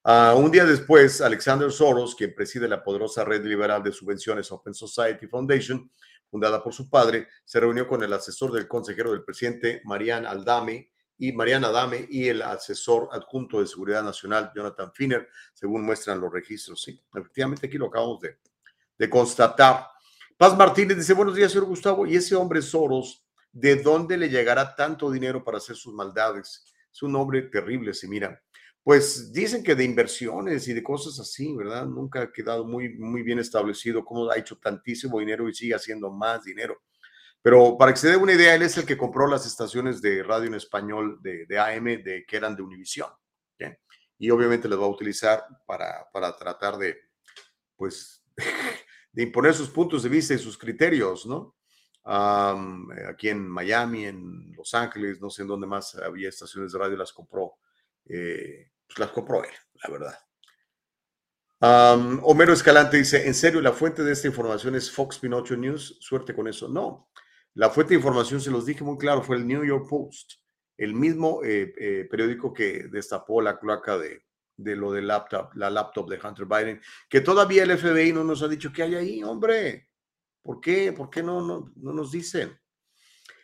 uh, un día después, Alexander Soros, quien preside la poderosa red liberal de subvenciones Open Society Foundation, fundada por su padre, se reunió con el asesor del consejero del presidente, Marianne Aldame, y Mariana Adame y el asesor adjunto de Seguridad Nacional, Jonathan Finner, según muestran los registros. Sí, efectivamente aquí lo acabamos de, de constatar. Paz Martínez dice, buenos días, señor Gustavo. Y ese hombre Soros ¿De dónde le llegará tanto dinero para hacer sus maldades? Es un hombre terrible, si mira. Pues dicen que de inversiones y de cosas así, ¿verdad? Nunca ha quedado muy, muy bien establecido cómo ha hecho tantísimo dinero y sigue haciendo más dinero. Pero para que se dé una idea, él es el que compró las estaciones de radio en español de, de AM de, que eran de Univisión. Y obviamente las va a utilizar para, para tratar de, pues, de imponer sus puntos de vista y sus criterios, ¿no? Aquí en Miami, en Los Ángeles, no sé en dónde más había estaciones de radio, las compró, eh, pues las compró él, la verdad. Homero Escalante dice, ¿en serio la fuente de esta información es Fox Pinocho News? Suerte con eso. No, la fuente de información, se los dije muy claro, fue el New York Post, el mismo eh, eh, periódico que destapó la cloaca de, de lo del laptop, la laptop de Hunter Biden, que todavía el FBI no nos ha dicho qué hay ahí, hombre. ¿Por qué? ¿Por qué no, no, no nos dicen?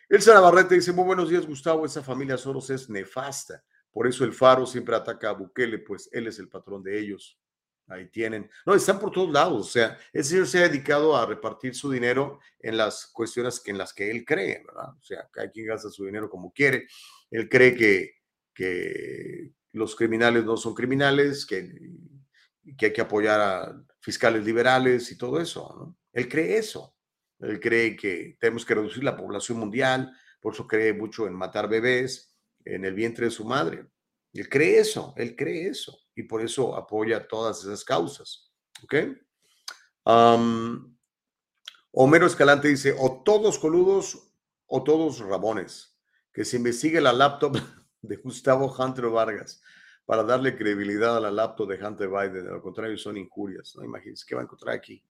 Elsa Navarrete dice, muy buenos días, Gustavo, esa familia Soros es nefasta. Por eso el Faro siempre ataca a Bukele, pues él es el patrón de ellos. Ahí tienen. No, están por todos lados. O sea, el señor se ha dedicado a repartir su dinero en las cuestiones en las que él cree, ¿verdad? O sea, cada quien gasta su dinero como quiere. Él cree que, que los criminales no son criminales, que, que hay que apoyar a fiscales liberales y todo eso, ¿no? Él cree eso. Él cree que tenemos que reducir la población mundial, por eso cree mucho en matar bebés en el vientre de su madre. Él cree eso, él cree eso y por eso apoya todas esas causas. ¿Ok? Homero Escalante dice, o todos coludos o todos rabones. Que se investigue la laptop de Gustavo Hunter Vargas para darle credibilidad a la laptop de Hunter Biden. De lo contrario, son injurias. No imagínense qué va a encontrar aquí.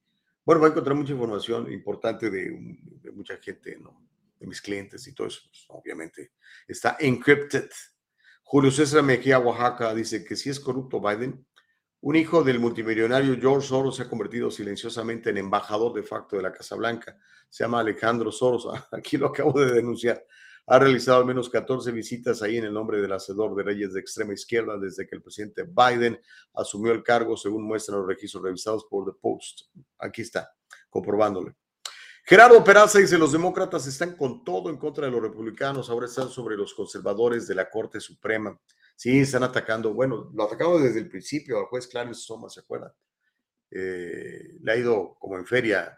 Bueno, va a encontrar mucha información importante de, mucha gente, ¿no? de mis clientes y todo eso. Pues, obviamente está encrypted. Julio César Mejía, Oaxaca, dice que si es corrupto Biden, un hijo del multimillonario George Soros se ha convertido silenciosamente en embajador de facto de la Casa Blanca. Se llama Alejandro Soros. Aquí lo acabo de denunciar. Ha realizado al menos 14 visitas ahí en el nombre del hacedor de reyes de extrema izquierda desde que el presidente Biden asumió el cargo, según muestran los registros revisados por The Post. Aquí está, comprobándole. Gerardo Peraza dice, los demócratas están con todo en contra de los republicanos, ahora están sobre los conservadores de la Corte Suprema. Sí, están atacando, bueno, lo atacamos desde el principio al juez Clarence Thomas, ¿se acuerdan? Eh, le ha ido como en feria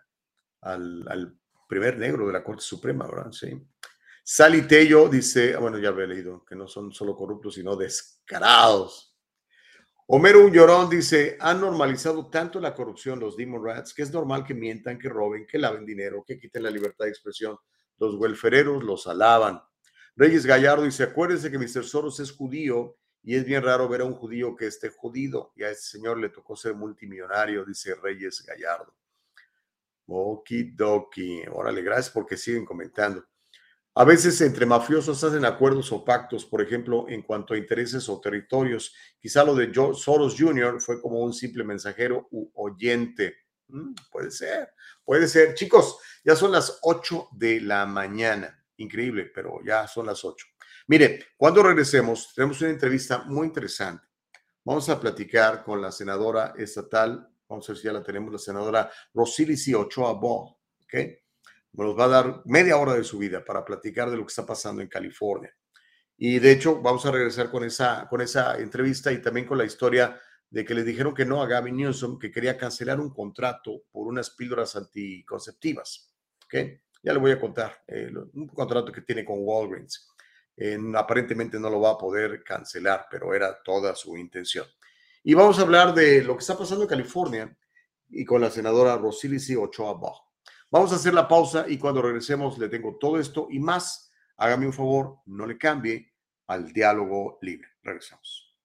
al primer negro de la Corte Suprema, ¿verdad? Sí. Sally Tello dice, ah, bueno, ya había leído, que no son solo corruptos, sino descarados. Homero Ullorón dice, han normalizado tanto la corrupción los Demon Rats que es normal que mientan, que roben, que laven dinero, que quiten la libertad de expresión. Los welfereros los alaban. Reyes Gallardo dice, acuérdense que Mr. Soros es judío y es bien raro ver a un judío que esté jodido. Y a ese señor le tocó ser multimillonario, dice Reyes Gallardo. Okidoki. Órale, gracias porque siguen comentando. A veces entre mafiosos hacen acuerdos o pactos, por ejemplo, en cuanto a intereses o territorios. Quizá lo de Soros Jr. fue como un simple mensajero u oyente. Mm, puede ser, puede ser. Chicos, ya son las 8 de la mañana. Increíble, pero ya son las 8. Mire, cuando regresemos, tenemos una entrevista muy interesante. Vamos a platicar con la senadora estatal, vamos a ver si ya la tenemos, la senadora Rosilici Ochoa Ball, ¿ok? Nos va a dar media hora de su vida para platicar de lo que está pasando en California. Y de hecho, vamos a regresar con esa, con esa entrevista y también con la historia de que le dijeron que no a Gavin Newsom, que quería cancelar un contrato por unas píldoras anticonceptivas. ¿okay? Ya le voy a contar, eh, un contrato que tiene con Walgreens. aparentemente no lo va a poder cancelar, pero era toda su intención. Y vamos a hablar de lo que está pasando en California y con la senadora Rosilici Ochoa Bach. Vamos a hacer la pausa y cuando regresemos le tengo todo esto y más. Hágame un favor, no le cambie al diálogo libre. Regresamos.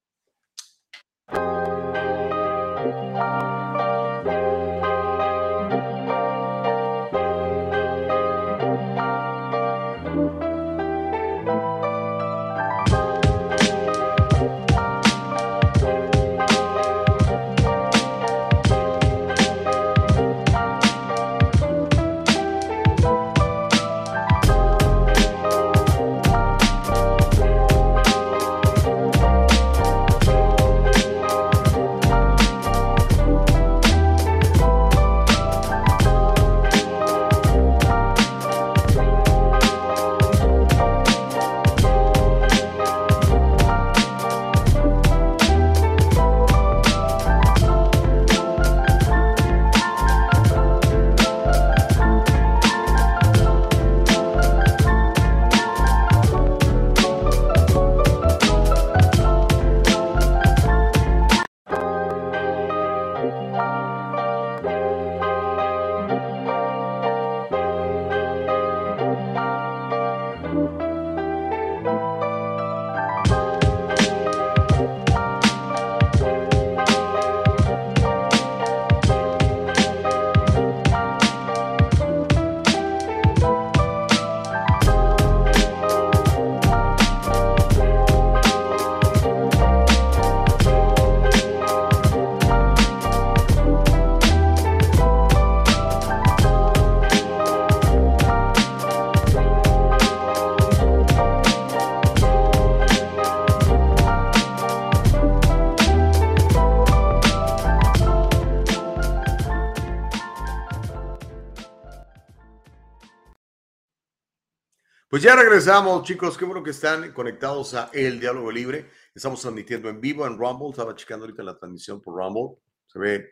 Ya regresamos, chicos. Qué bueno que están conectados a El Diálogo Libre. Estamos transmitiendo en vivo en Rumble. Estaba checando ahorita la transmisión por Rumble. Se ve,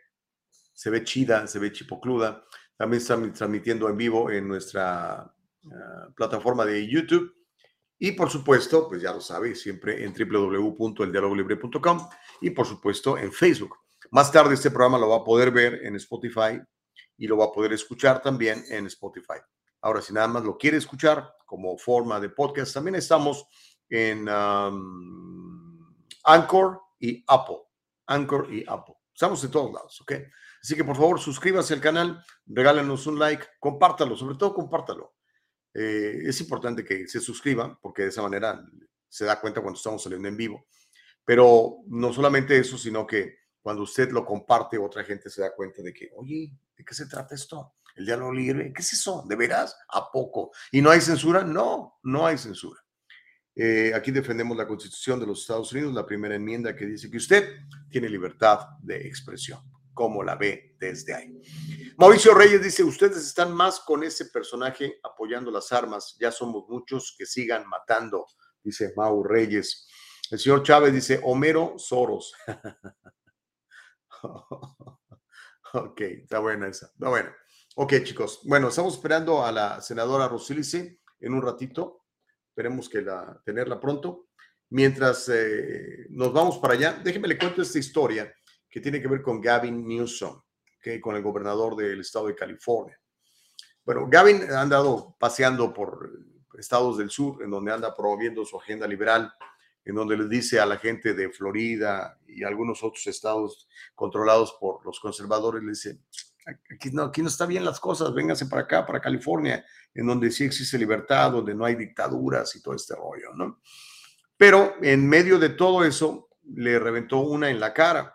se ve chida, se ve chipocluda. También están transmitiendo en vivo en nuestra ah, plataforma de YouTube. Y por supuesto, pues ya lo sabéis, siempre en www.eldialogolibre.com y por supuesto en Facebook. Más tarde este programa lo va a poder ver en Spotify y lo va a poder escuchar también en Spotify. Ahora, si nada más lo quiere escuchar como forma de podcast, también estamos en Anchor y Apple. Anchor y Apple. Estamos en todos lados, ¿ok? Así que por favor suscríbase al canal, regálenos un like, compártalo, sobre todo compártalo. Eh, es importante que se suscriban porque de esa manera se da cuenta cuando estamos saliendo en vivo. Pero no solamente eso, sino que cuando usted lo comparte, otra gente se da cuenta de que, oye, ¿de qué se trata esto? El diálogo libre, ¿qué es eso? ¿De veras? ¿A poco? ¿Y no hay censura? No, no hay censura. Eh, aquí defendemos la Constitución de los Estados Unidos, la primera enmienda que dice que usted tiene libertad de expresión, como la ve desde ahí. Mauricio Reyes dice, ustedes están más con ese personaje apoyando las armas, ya somos muchos que sigan matando, dice Mau Reyes. El señor Chávez dice, Homero Soros. ok, está buena esa, está buena. Ok, chicos. Bueno, estamos esperando a la senadora Rosilice en un ratito. Esperemos que la, tenerla pronto. Mientras eh, nos vamos para allá, déjenme le cuento esta historia que tiene que ver con Gavin Newsom, que con el gobernador del estado de California. Bueno, Gavin ha andado paseando por estados del sur, en donde anda promoviendo su agenda liberal, en donde le dice a la gente de Florida y algunos otros estados controlados por los conservadores, le dice, Aquí no, aquí no está bien las cosas, vénganse para acá, para California, en donde sí existe libertad, donde no hay dictaduras y todo este rollo, ¿no? Pero en medio de todo eso, le reventó una en la cara.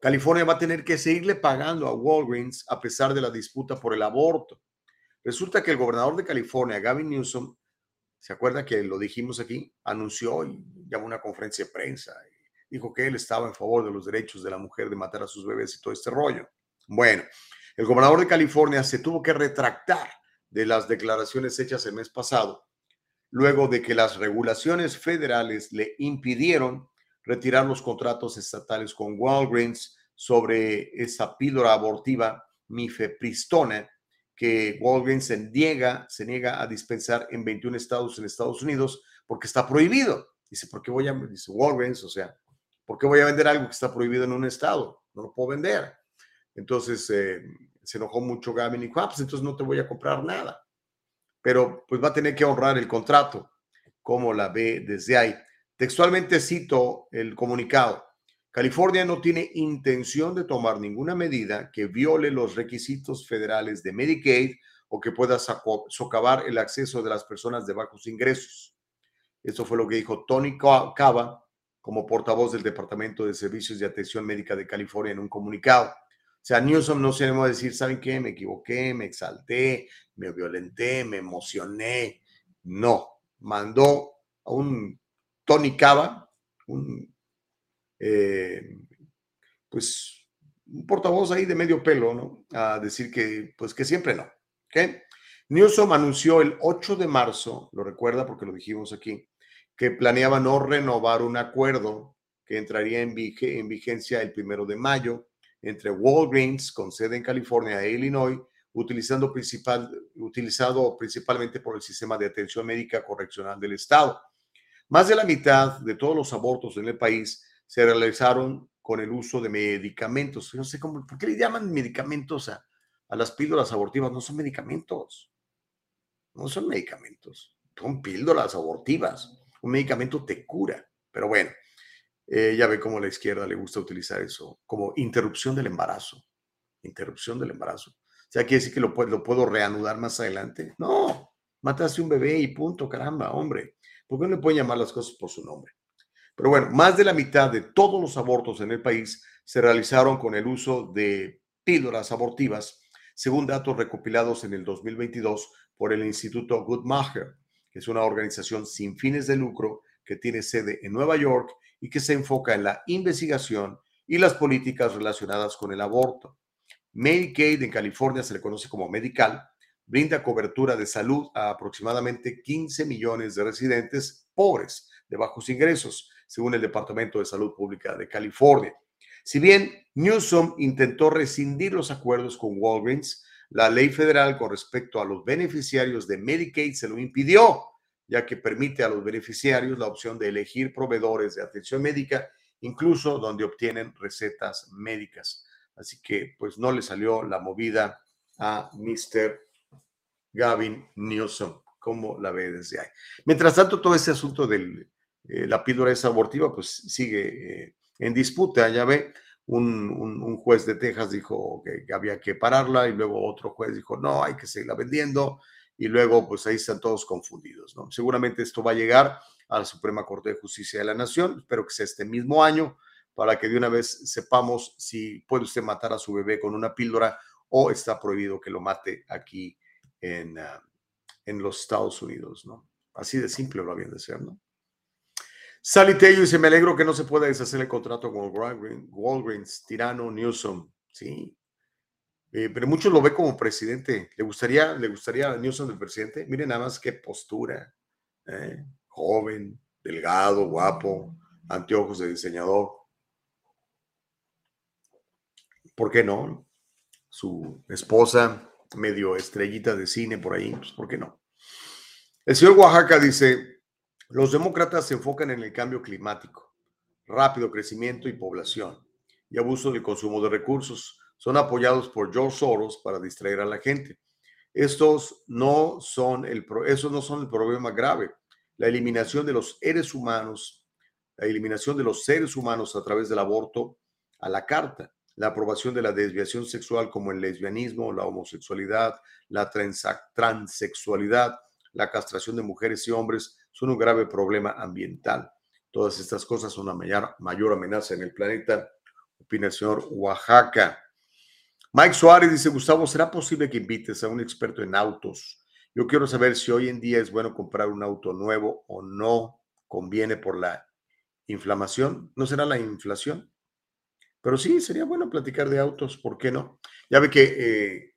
California va a tener que seguirle pagando a Walgreens a pesar de la disputa por el aborto. Resulta que el gobernador de California, Gavin Newsom, ¿se acuerda que lo dijimos aquí? Anunció y llamó una conferencia de prensa. Y dijo que él estaba en favor de los derechos de la mujer de matar a sus bebés y todo este rollo. Bueno, el gobernador de California se tuvo que retractar de las declaraciones hechas el mes pasado, luego de que las regulaciones federales le impidieron retirar los contratos estatales con Walgreens sobre esa píldora abortiva mifepristona que Walgreens se niega, se niega a dispensar en 21 estados en Estados Unidos porque está prohibido. Dice, ¿por qué voy a, dice Walgreens, o sea, ¿por qué voy a vender algo que está prohibido en un estado? No lo puedo vender. Entonces eh, se enojó mucho Gavin y dijo, ah, pues entonces no te voy a comprar nada. Pero pues va a tener que honrar el contrato, como la ve desde ahí. Textualmente cito el comunicado. California no tiene intención de tomar ninguna medida que viole los requisitos federales de Medicaid o que pueda socavar el acceso de las personas de bajos ingresos. Eso fue lo que dijo Tony Cava como portavoz del Departamento de Servicios de Atención Médica de California en un comunicado. O sea, Newsom no se decir, ¿saben qué? Me equivoqué, me exalté, me violenté, me emocioné. No, mandó a un Tony Cava, un, eh, pues, un portavoz ahí de medio pelo, ¿no? A decir que, pues, que siempre no. ¿ok? Newsom anunció el 8 de marzo, lo recuerda porque lo dijimos aquí, que planeaba no renovar un acuerdo que entraría en, en vigencia el primero de mayo entre Walgreens, con sede en California e Illinois, utilizando principal, utilizado principalmente por el sistema de atención médica correccional del Estado. Más de la mitad de todos los abortos en el país se realizaron con el uso de medicamentos. No sé cómo, ¿por qué le llaman medicamentos a, a las píldoras abortivas? No son medicamentos. No son medicamentos. Son píldoras abortivas. Un medicamento te cura. Pero bueno, eh, ya ve cómo la izquierda le gusta utilizar eso como interrupción del embarazo. Interrupción del embarazo. O sea, quiere decir que lo, lo puedo reanudar más adelante. No, mataste un bebé y punto, caramba, hombre. ¿Por qué no le pueden llamar las cosas por su nombre? Pero bueno, más de la mitad de todos los abortos en el país se realizaron con el uso de píldoras abortivas, según datos recopilados en el 2022 por el Instituto Guttmacher, que es una organización sin fines de lucro que tiene sede en Nueva York y que se enfoca en la investigación y las políticas relacionadas con el aborto. Medicaid en California se le conoce como Medical, brinda cobertura de salud a aproximadamente 15 millones de residentes pobres de bajos ingresos, según el Departamento de Salud Pública de California. Si bien Newsom intentó rescindir los acuerdos con Walgreens, la ley federal con respecto a los beneficiarios de Medicaid se lo impidió, ya que permite a los beneficiarios la opción de elegir proveedores de atención médica, incluso donde obtienen recetas médicas. Así que pues no le salió la movida a Mr. Gavin Newsom, como la ve desde ahí. Mientras tanto, todo este asunto de eh, la píldora esa abortiva, pues sigue eh, en disputa. Ya ve, un, un, juez de Texas dijo que, había que pararla y luego otro juez dijo, no, hay que seguirla vendiendo. Y luego, pues ahí están todos confundidos, ¿no? Seguramente esto va a llegar a la Suprema Corte de Justicia de la Nación. Espero que sea este mismo año para que de una vez sepamos si puede usted matar a su bebé con una píldora o está prohibido que lo mate aquí en, uh, en los Estados Unidos, ¿no? Así de simple lo habían de ser, ¿no? Sally Tello dice, me alegro que no se pueda deshacer el contrato con Walgreens, Walgreens tirano Newsom, sí. Eh, pero muchos lo ve como presidente. ¿Le gustaría, le gustaría a Newsom el presidente? Miren nada más qué postura. ¿eh? Joven, delgado, guapo, anteojos de diseñador. ¿Por qué no? Su esposa, medio estrellita de cine por ahí, pues ¿por qué no? El señor Oaxaca dice, los demócratas se enfocan en el cambio climático, rápido crecimiento y población, y abuso del consumo de recursos. Son apoyados por George Soros para distraer a la gente. Estos no son el, esos no son el problema grave. La eliminación de los seres humanos, la eliminación de los seres humanos a través del aborto a la carta la aprobación de la desviación sexual como el lesbianismo, la homosexualidad, la transexualidad, la castración de mujeres y hombres son un grave problema ambiental. Todas estas cosas son una mayor, mayor amenaza en el planeta, opina el señor Oaxaca. Mike Suárez dice, Gustavo, ¿será posible que invites a un experto en autos? Yo quiero saber si hoy en día es bueno comprar un auto nuevo o no conviene por la inflamación. ¿No será la inflación? Pero sí, sería bueno platicar de autos, ¿por qué no? Ya ve que eh,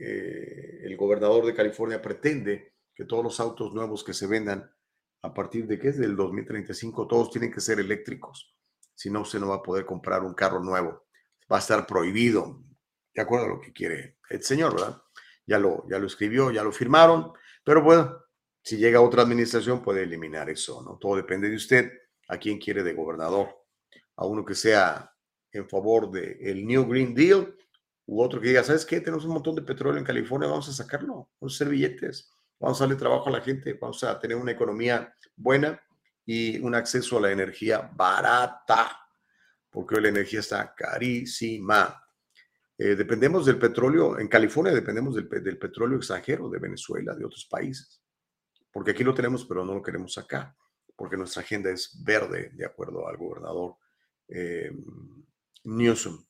eh, el gobernador de California pretende que todos los autos nuevos que se vendan a partir de qué es del 2035, todos tienen que ser eléctricos. Si no, usted no va a poder comprar un carro nuevo. Va a estar prohibido. De acuerdo a lo que quiere el señor, ¿verdad? Ya lo, ya lo escribió, ya lo firmaron. Pero bueno, si llega otra administración puede eliminar eso, ¿no? Todo depende de usted a quién quiere de gobernador. A uno que sea en favor del el New Green Deal, u otro que diga, ¿sabes qué? Tenemos un montón de petróleo en California, vamos a sacarlo, vamos a hacer vamos a darle trabajo a la gente, vamos a tener una economía buena y un acceso a la energía barata, porque hoy la energía está carísima. Eh, dependemos del petróleo, en California dependemos del, del, petróleo extranjero, de Venezuela, de otros países, porque aquí lo tenemos, pero no lo queremos acá, porque nuestra agenda es verde, de acuerdo al gobernador eh, Newsom.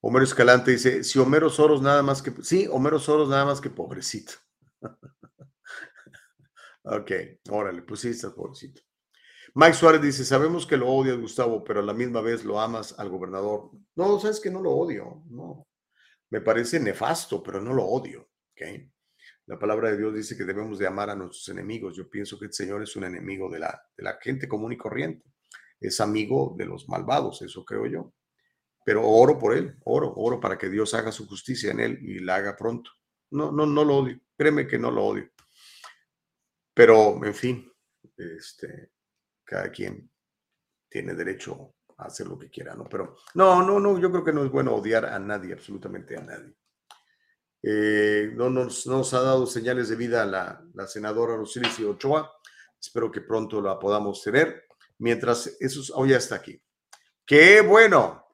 Homero Escalante dice, si Homero Soros nada más que, sí, Homero Soros nada más que pobrecito. ok, órale, pues sí, está pobrecito. Mike Suárez dice, sabemos que lo odias, Gustavo, pero a la misma vez lo amas al gobernador. No, sabes que no lo odio, no. Me parece nefasto, pero no lo odio, ok. La palabra de Dios dice que debemos de amar a nuestros enemigos. Yo pienso que el Señor es un enemigo de la, de la gente común y corriente es amigo de los malvados, eso creo yo. Pero oro por él, oro, oro para que Dios haga su justicia en él y la haga pronto. No, no, no lo odio, créeme que no lo odio. Pero, en fin, este, cada quien tiene derecho hacer lo que quiera, ¿no? Pero no, no, no, yo creo que no es bueno odiar a nadie, absolutamente a nadie. Eh, no nos, nos, ha dado señales de vida la, la senadora Rosilici Ochoa. Espero que pronto la podamos tener mientras eso oh, ya está aquí. ¡Qué bueno!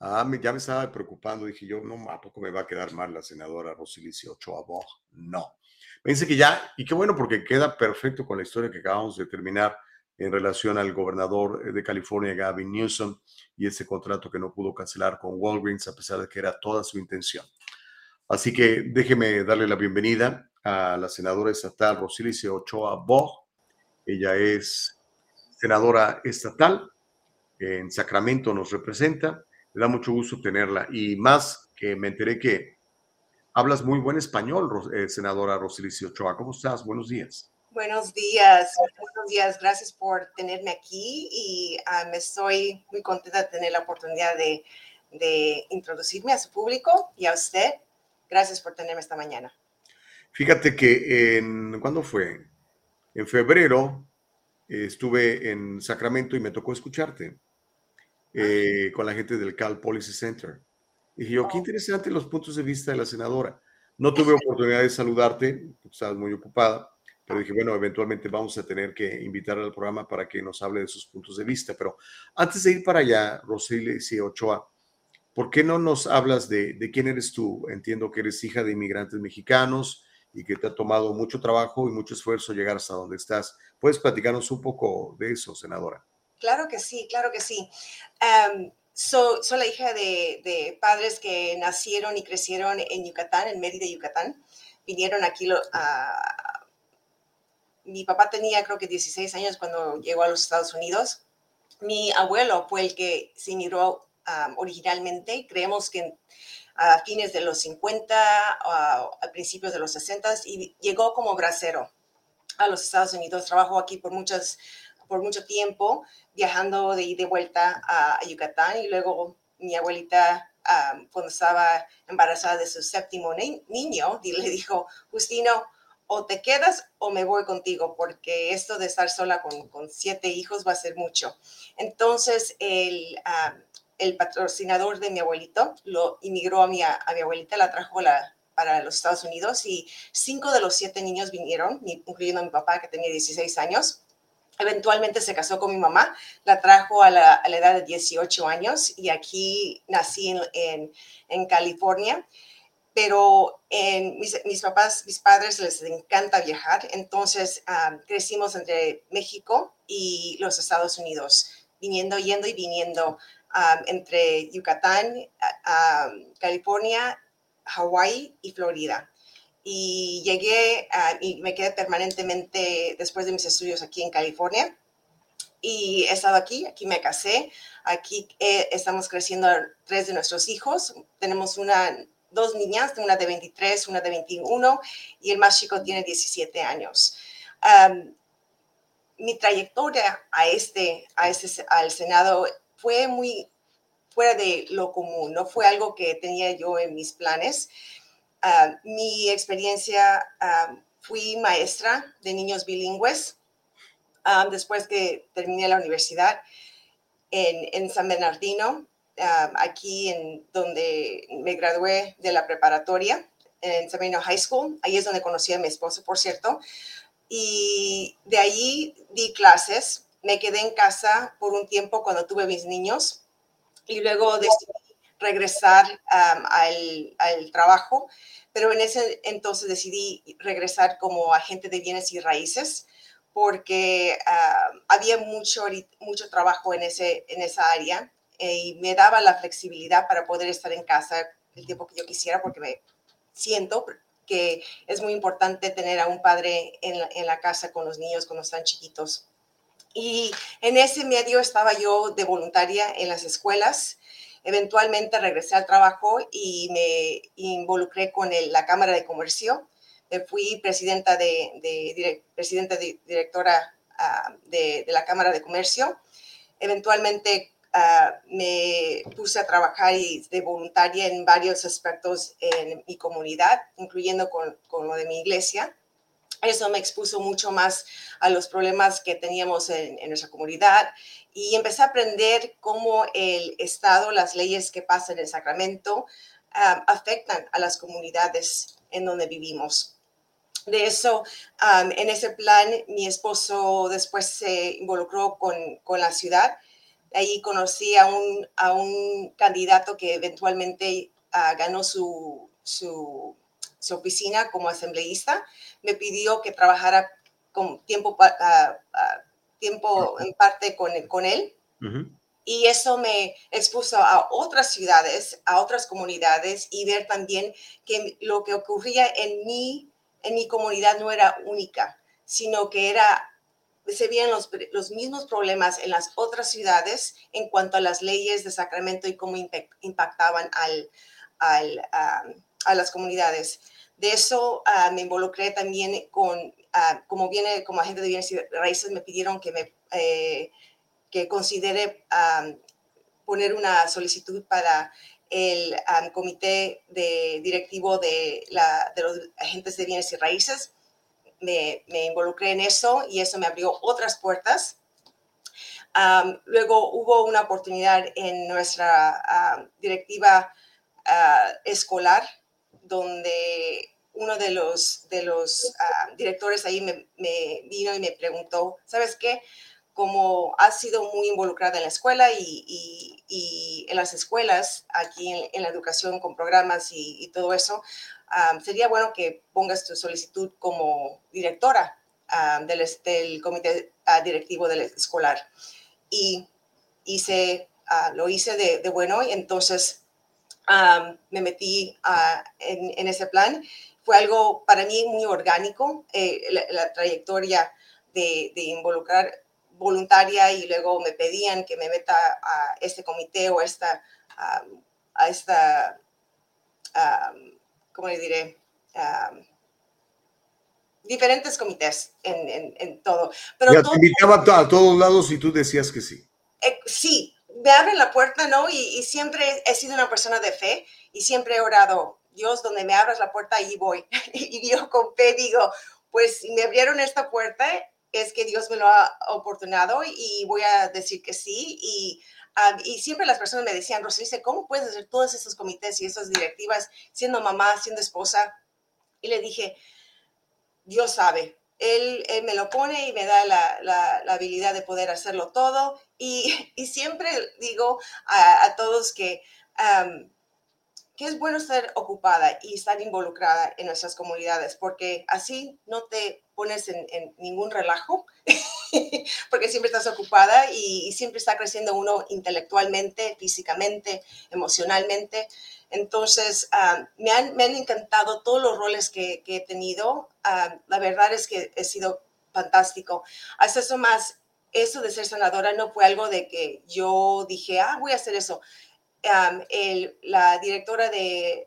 Ah, ya me estaba preocupando, dije yo, no, ¿a poco me va a quedar mal la senadora Rosilicia Ochoa No. Me dice que ya, y qué bueno porque queda perfecto con la historia que acabamos de terminar en relación al gobernador de California, Gavin Newsom, y ese contrato que no pudo cancelar con Walgreens a pesar de que era toda su intención. Así que déjeme darle la bienvenida a la senadora estatal Rosilicia Ochoa Bog. Ella es senadora estatal, en Sacramento nos representa. Me da mucho gusto tenerla y más que me enteré que hablas muy buen español, eh, senadora Rosilicio Ochoa. ¿Cómo estás? Buenos días. Buenos días, buenos días. Gracias por tenerme aquí y ah, me estoy muy contenta de tener la oportunidad de, de introducirme a su público y a usted. Gracias por tenerme esta mañana. Fíjate que en, ¿cuándo fue? En febrero eh, estuve en Sacramento y me tocó escucharte eh, con la gente del Cal Policy Center. Y dije yo, qué oh. interesante los puntos de vista de la senadora. No tuve oportunidad de saludarte, estabas muy ocupada, pero dije, bueno, eventualmente vamos a tener que invitar al programa para que nos hable de sus puntos de vista. Pero antes de ir para allá, Rosely Ochoa, ¿por qué no nos hablas de, de quién eres tú? Entiendo que eres hija de inmigrantes mexicanos, y que te ha tomado mucho trabajo y mucho esfuerzo llegar hasta donde estás. ¿Puedes platicarnos un poco de eso, senadora? Claro que sí, claro que sí. Em, soy la hija de, padres que nacieron y crecieron en Yucatán, en Mérida, Yucatán. Vinieron aquí, mi papá tenía creo que 16 años cuando llegó a los Estados Unidos. Mi abuelo fue el que se emigró originalmente. Creemos que a fines de los 50, a, principios de los 60 y llegó como bracero a los Estados Unidos. Trabajó aquí por, muchas, por mucho tiempo, viajando de ida y vuelta a, Yucatán y luego mi abuelita, cuando estaba embarazada de su séptimo niño, le dijo, Justino, o te quedas o me voy contigo, porque esto de estar sola con, con siete hijos va a ser mucho. Entonces, el, el patrocinador de mi abuelito lo inmigró a mi, a mi abuelita, la trajo la, para los Estados Unidos y cinco de los siete niños vinieron, incluyendo a mi papá que tenía 16 años. Eventualmente se casó con mi mamá, la trajo a la, a la edad de 18 años y aquí nací en, en, California. Pero en mis, mis, papás, mis padres les encanta viajar, entonces ah, crecimos entre México y los Estados Unidos, viniendo, yendo y viniendo entre Yucatán, California, Hawái y Florida. Y llegué y me quedé permanentemente después de mis estudios aquí en California. Y he estado aquí, aquí me casé, aquí eh, estamos creciendo tres de nuestros hijos. Tenemos una, dos niñas, una de 23, una de 21 y el más chico tiene 17 años. mi trayectoria a este, a este, al Senado fue muy fuera de lo común, no fue algo que tenía yo en mis planes. Ah, mi experiencia, ah, fui maestra de niños bilingües ah, después que terminé la universidad en, en San Bernardino, aquí en donde me gradué de la preparatoria, en Bernardino High School. Ahí es donde conocí a mi esposo, por cierto. Y de allí di clases me quedé en casa por un tiempo cuando tuve mis niños y luego decidí regresar al, al, trabajo, pero en ese entonces decidí regresar como agente de bienes y raíces porque había mucho, mucho trabajo en, ese, en esa área y me daba la flexibilidad para poder estar en casa el tiempo que yo quisiera porque me siento que es muy importante tener a un padre en en la casa con los niños cuando están chiquitos. Y en ese medio estaba yo de voluntaria en las escuelas. Eventualmente regresé al trabajo y me involucré con la Cámara de Comercio. fui presidenta de, presidenta directora ah, de, la Cámara de Comercio. Eventualmente ah, me puse a trabajar de voluntaria en varios aspectos en mi comunidad, incluyendo con, con lo de mi iglesia. Eso me expuso mucho más a los problemas que teníamos en, nuestra comunidad y empecé a aprender cómo el Estado, las leyes que pasan en Sacramento, um, afectan a las comunidades en donde vivimos. De eso, um, en ese plan, mi esposo después se involucró con, con la ciudad. Ahí conocí a un, a un candidato que eventualmente uh, ganó su, su su oficina como asambleísta, me pidió que trabajara con tiempo, uh, tiempo en parte con, con él. Y eso me expuso a otras ciudades, a otras comunidades y ver también que lo que ocurría en mi, en mi comunidad no era única, sino que era se veían los, los, mismos problemas en las otras ciudades en cuanto a las leyes de Sacramento y cómo impactaban a las comunidades. De eso ah, me involucré también con, ah, como viene como agente de bienes y raíces, me pidieron que me eh, que considere poner una solicitud para el comité de, directivo de, de, los agentes de bienes y raíces. Me, involucré en eso y eso me abrió otras puertas. luego hubo una oportunidad en nuestra directiva ah, escolar donde uno de los, ah, directores ahí me, vino y me preguntó, ¿sabes qué? Como has sido muy involucrada en la escuela y, y, y en las escuelas, aquí en, la educación con programas y, todo eso, ah, sería bueno que pongas tu solicitud como directora ah, del, del, comité directivo del escolar. Y hice, lo hice de, de bueno y entonces me metí en, en, ese plan. Fue algo para mí muy orgánico, eh, la, trayectoria de, involucrar voluntaria y luego me pedían que me meta a este comité o a esta, a esta ¿cómo le diré? diferentes comités en, en, todo. Pero ya, te invitaba a todos lados y tú decías que sí. Eh, sí, me abren la puerta, ¿no? Y, siempre he sido una persona de fe y siempre he orado, Dios, donde me abras la puerta, ahí voy. y yo con fe digo, pues si me abrieron esta puerta, es que Dios me lo ha oportunado y voy a decir que sí. Y, y siempre las personas me decían, Rosalice, ¿cómo puedes hacer todos esos comités y esas directivas siendo mamá, siendo esposa? Y le dije, Dios sabe, él, me lo pone y me da la, habilidad de poder hacerlo todo. Y, siempre digo a, todos que, que es bueno estar ocupada y estar involucrada en nuestras comunidades, porque así no te pones en, ningún relajo, porque siempre estás ocupada y, siempre está creciendo uno intelectualmente, físicamente, emocionalmente. Entonces, ah, me, han, me, han, encantado todos los roles que, he tenido. Ah, la verdad es que he sido fantástico. Hasta eso más, eso de ser senadora no fue algo de que yo dije, ah, voy a hacer eso. Ah, la directora de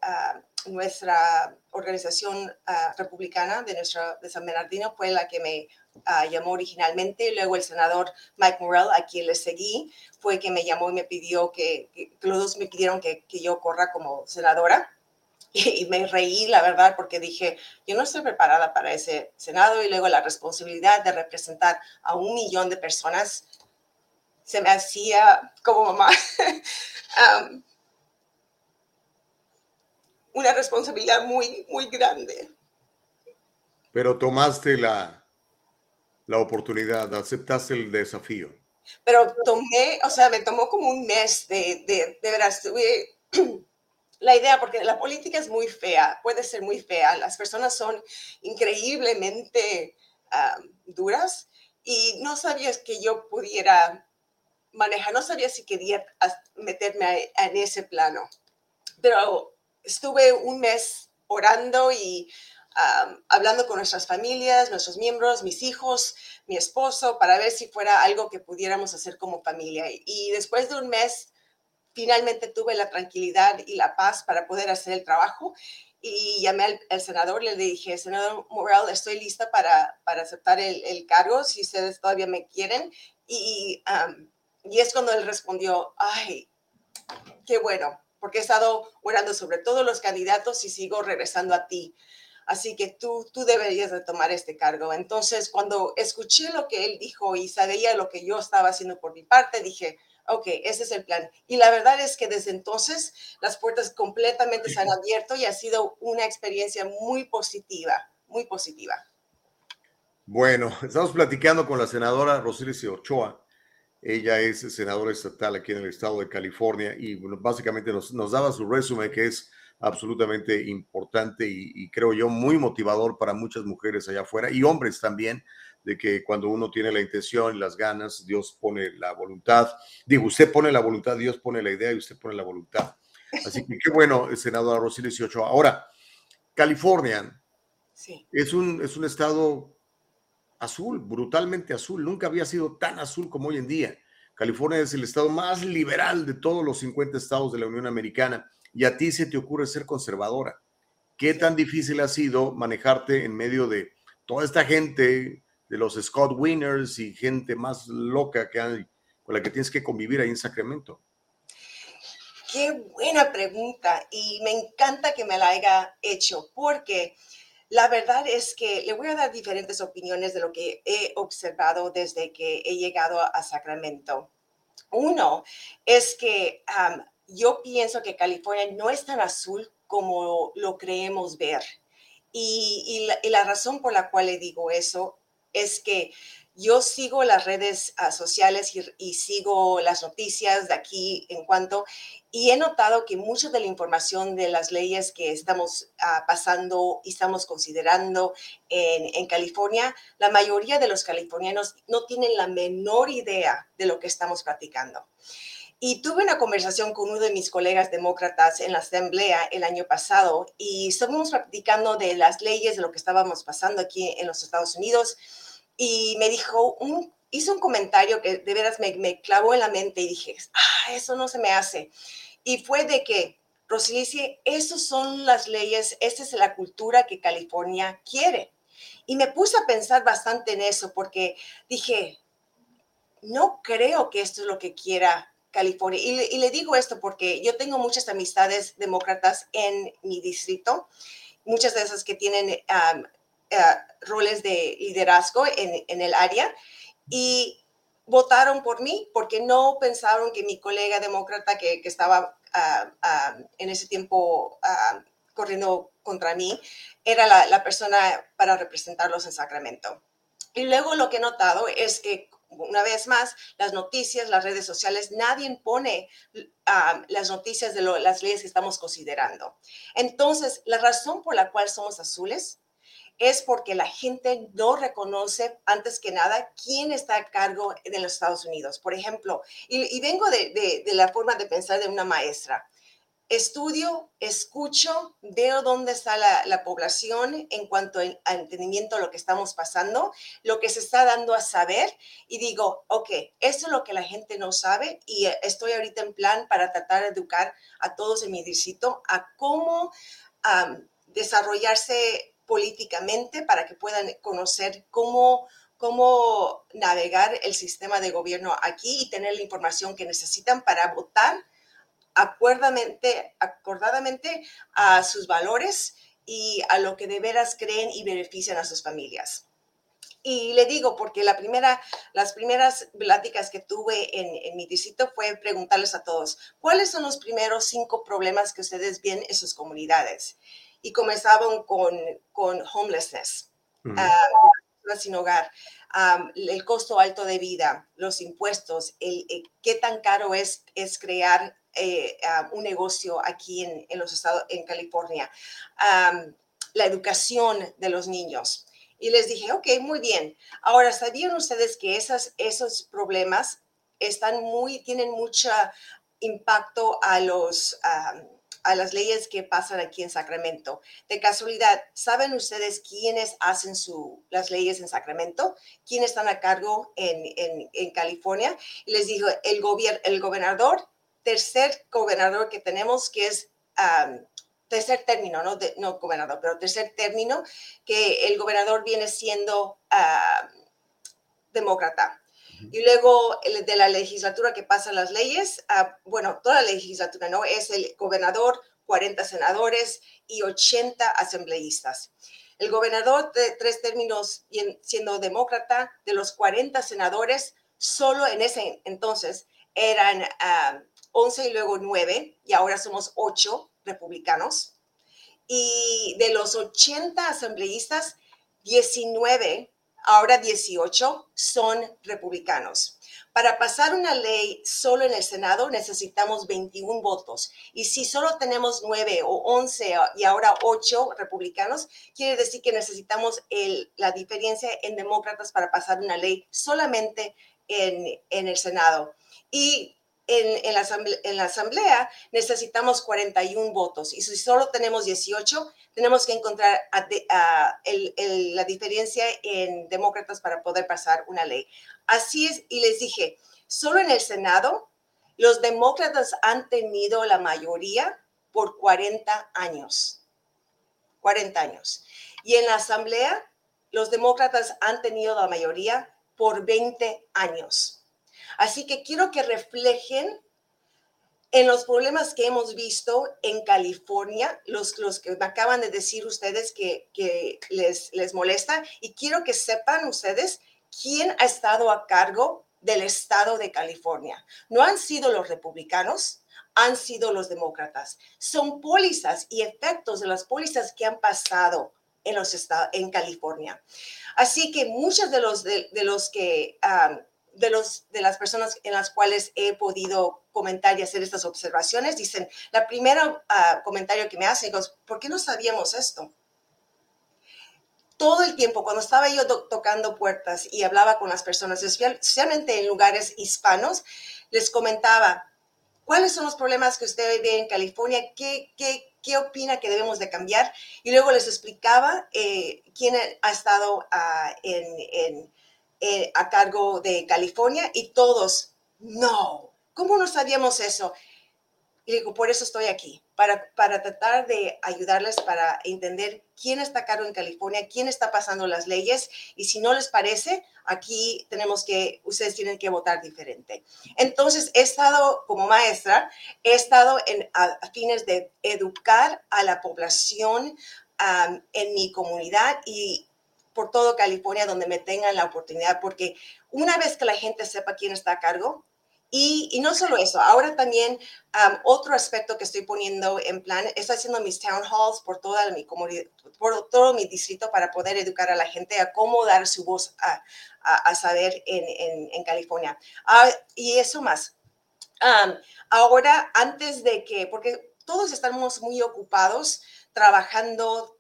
nuestra organización republicana de, nuestra, de San Bernardino fue la que me llamó originalmente. Luego el senador Mike Morrell, a quien le seguí, fue que me llamó y me pidió que, los dos me pidieron que, que, yo corra como senadora. Y, me reí, la verdad, porque dije, yo no estoy preparada para ese Senado y luego la responsabilidad de representar a un millón de personas se me hacía como mamá. una responsabilidad muy, muy grande. Pero tomaste la, la oportunidad, aceptaste el desafío. Pero tomé, o sea, me tomó como un mes de, de, de veras, tuve la idea, porque la política es muy fea, puede ser muy fea, las personas son increíblemente duras y no sabías que yo pudiera manejar, no sabía si quería meterme en ese plano, pero estuve un mes orando y hablando con nuestras familias, nuestros miembros, mis hijos, mi esposo, para ver si fuera algo que pudiéramos hacer como familia. Y después de un mes, finalmente tuve la tranquilidad y la paz para poder hacer el trabajo. Y llamé al, senador, le dije, senador Morel, estoy lista para, para aceptar el, cargo, si ustedes todavía me quieren. Y, y es cuando él respondió, ay, qué bueno, porque he estado orando sobre todos los candidatos y sigo regresando a ti así que tú, tú deberías de tomar este cargo. Entonces, cuando escuché lo que él dijo y sabía lo que yo estaba haciendo por mi parte, dije, ok, ese es el plan. Y la verdad es que desde entonces las puertas completamente se han abierto y ha sido una experiencia muy positiva, muy positiva. Bueno, estamos platicando con la senadora Rosilice Ochoa. Ella es senadora estatal aquí en el estado de California y básicamente nos, nos daba su resumen que es absolutamente importante y, creo yo muy motivador para muchas mujeres allá afuera y hombres también, de que cuando uno tiene la intención y las ganas, Dios pone la voluntad. Digo, usted pone la voluntad, Dios pone la idea y usted pone la voluntad. Así que qué bueno, senadora Rosy 18. Ahora, California es, un, es un estado azul, brutalmente azul. Nunca había sido tan azul como hoy en día. California es el estado más liberal de todos los 50 estados de la Unión Americana y a ti se te ocurre ser conservadora. ¿Qué tan difícil ha sido manejarte en medio de toda esta gente, de los Scott Winners y gente más loca que hay, con la que tienes que convivir ahí en Sacramento? Qué buena pregunta y me encanta que me la haya hecho porque la verdad es que le voy a dar diferentes opiniones de lo que he observado desde que he llegado a Sacramento. Uno es que yo pienso que California no es tan azul como lo creemos ver. Y, y la razón por la cual le digo eso es que yo sigo las redes ah, sociales y, sigo las noticias de aquí en cuanto, y he notado que mucha de la información de las leyes que estamos ah, pasando y estamos considerando en, California, la mayoría de los californianos no tienen la menor idea de lo que estamos practicando. Y tuve una conversación con uno de mis colegas demócratas en la asamblea el año pasado y estábamos practicando de las leyes, de lo que estábamos pasando aquí en los Estados Unidos y me dijo, un, hizo un comentario que de veras me, me, clavó en la mente y dije, ah, eso no se me hace. Y fue de que, Rosilici, esas son las leyes, esta es la cultura que California quiere. Y me puse a pensar bastante en eso porque dije, no creo que esto es lo que quiera California. Y le, digo esto porque yo tengo muchas amistades demócratas en mi distrito, muchas de esas que tienen eh, roles de liderazgo en, en, el área y votaron por mí porque no pensaron que mi colega demócrata que, que estaba ah, ah, en ese tiempo ah, corriendo contra mí era la, la, persona para representarlos en Sacramento. Y luego lo que he notado es que una vez más, las noticias, las redes sociales, nadie pone las noticias de las leyes que estamos considerando. Entonces, la razón por la cual somos azules es porque la gente no reconoce, antes que nada, quién está a cargo de los Estados Unidos. Por ejemplo, y, vengo de, la forma de pensar de una maestra. Estudio, escucho, veo dónde está la, población en cuanto a entendimiento de lo que estamos pasando, lo que se está dando a saber y digo, ok, esto es lo que la gente no sabe y estoy ahorita en plan para tratar de educar a todos en mi distrito a cómo desarrollarse políticamente para que puedan conocer cómo, cómo navegar el sistema de gobierno aquí y tener la información que necesitan para votar acuerdamente, acordadamente a sus valores y a lo que de veras creen y benefician a sus familias. Y le digo, porque la primera, las primeras pláticas que tuve en, en, mi distrito fue preguntarles a todos, ¿cuáles son los primeros cinco problemas que ustedes ven en sus comunidades? Y comenzaban con, con homelessness, ah, sin hogar, el costo alto de vida, los impuestos, el, qué tan caro es, es crear eh, un negocio aquí en, en, los estados, en California, la educación de los niños. Y les dije, ok, muy bien. Ahora, ¿sabían ustedes que esas, esos problemas están muy, tienen mucho impacto a los, a las leyes que pasan aquí en Sacramento. De casualidad, ¿saben ustedes quiénes hacen su, las leyes en Sacramento? ¿Quiénes están a cargo en, en, California? Y les digo, el, el gobernador, tercer gobernador que tenemos, que es tercer término, no, no gobernador, pero tercer término, que el gobernador viene siendo demócrata. Y luego de la legislatura que pasa las leyes, ah, bueno, toda la legislatura, ¿no? Es el gobernador, 40 senadores y 80 asambleístas. El gobernador de tres términos siendo demócrata, de los 40 senadores, solo en ese entonces eran 11 ah, y luego 9, y ahora somos 8 republicanos. Y de los 80 asambleístas, 19 ahora 18 son republicanos. Para pasar una ley solo en el Senado necesitamos 21 votos. Y si solo tenemos 9 o 11 y ahora 8 republicanos, quiere decir que necesitamos la diferencia en demócratas para pasar una ley solamente en, en el Senado. Y en, la asamblea, necesitamos 41 votos y si solo tenemos 18, tenemos que encontrar la diferencia en demócratas para poder pasar una ley. Así es, y les dije, solo en el Senado, los demócratas han tenido la mayoría por 40 años. 40 años. Y en la Asamblea, los demócratas han tenido la mayoría por 20 años. Así que quiero que reflejen en los problemas que hemos visto en California, los, los que acaban de decir ustedes que, que les, les molesta, y quiero que sepan ustedes quién ha estado a cargo del estado de California. No han sido los republicanos, han sido los demócratas. Son pólizas y efectos de las pólizas que han pasado en, los estados, en California. Así que muchos de los, de, los que... de, los, de las personas en las cuales he podido comentar y hacer estas observaciones, dicen, la primera ah, comentario que me hacen es, ¿por qué no sabíamos esto? Todo el tiempo, cuando estaba yo tocando puertas y hablaba con las personas, especialmente en lugares hispanos, les comentaba, ¿cuáles son los problemas que usted ve en California? ¿Qué, qué, qué opina que debemos de cambiar? Y luego les explicaba eh, quién ha estado en, en, eh, a cargo de California y todos, no, ¿cómo no sabíamos eso? Y digo, por eso estoy aquí, para, para tratar de ayudarles para entender quién está a cargo en California, quién está pasando las leyes y si no les parece, aquí tenemos que, ustedes tienen que votar diferente. Entonces, he estado como maestra, he estado en, a, fines de educar a la población en mi comunidad y por todo California donde me tengan la oportunidad, porque una vez que la gente sepa quién está a cargo, y, y, no solo eso, ahora también um, otro aspecto que estoy poniendo en plan, estoy haciendo mis town halls por toda mi comunidad, por todo mi distrito para poder educar a la gente a cómo dar su voz a, a, a saber en, en, en California. Uh, y eso más. Um, ahora, antes de que, porque todos estamos muy ocupados trabajando,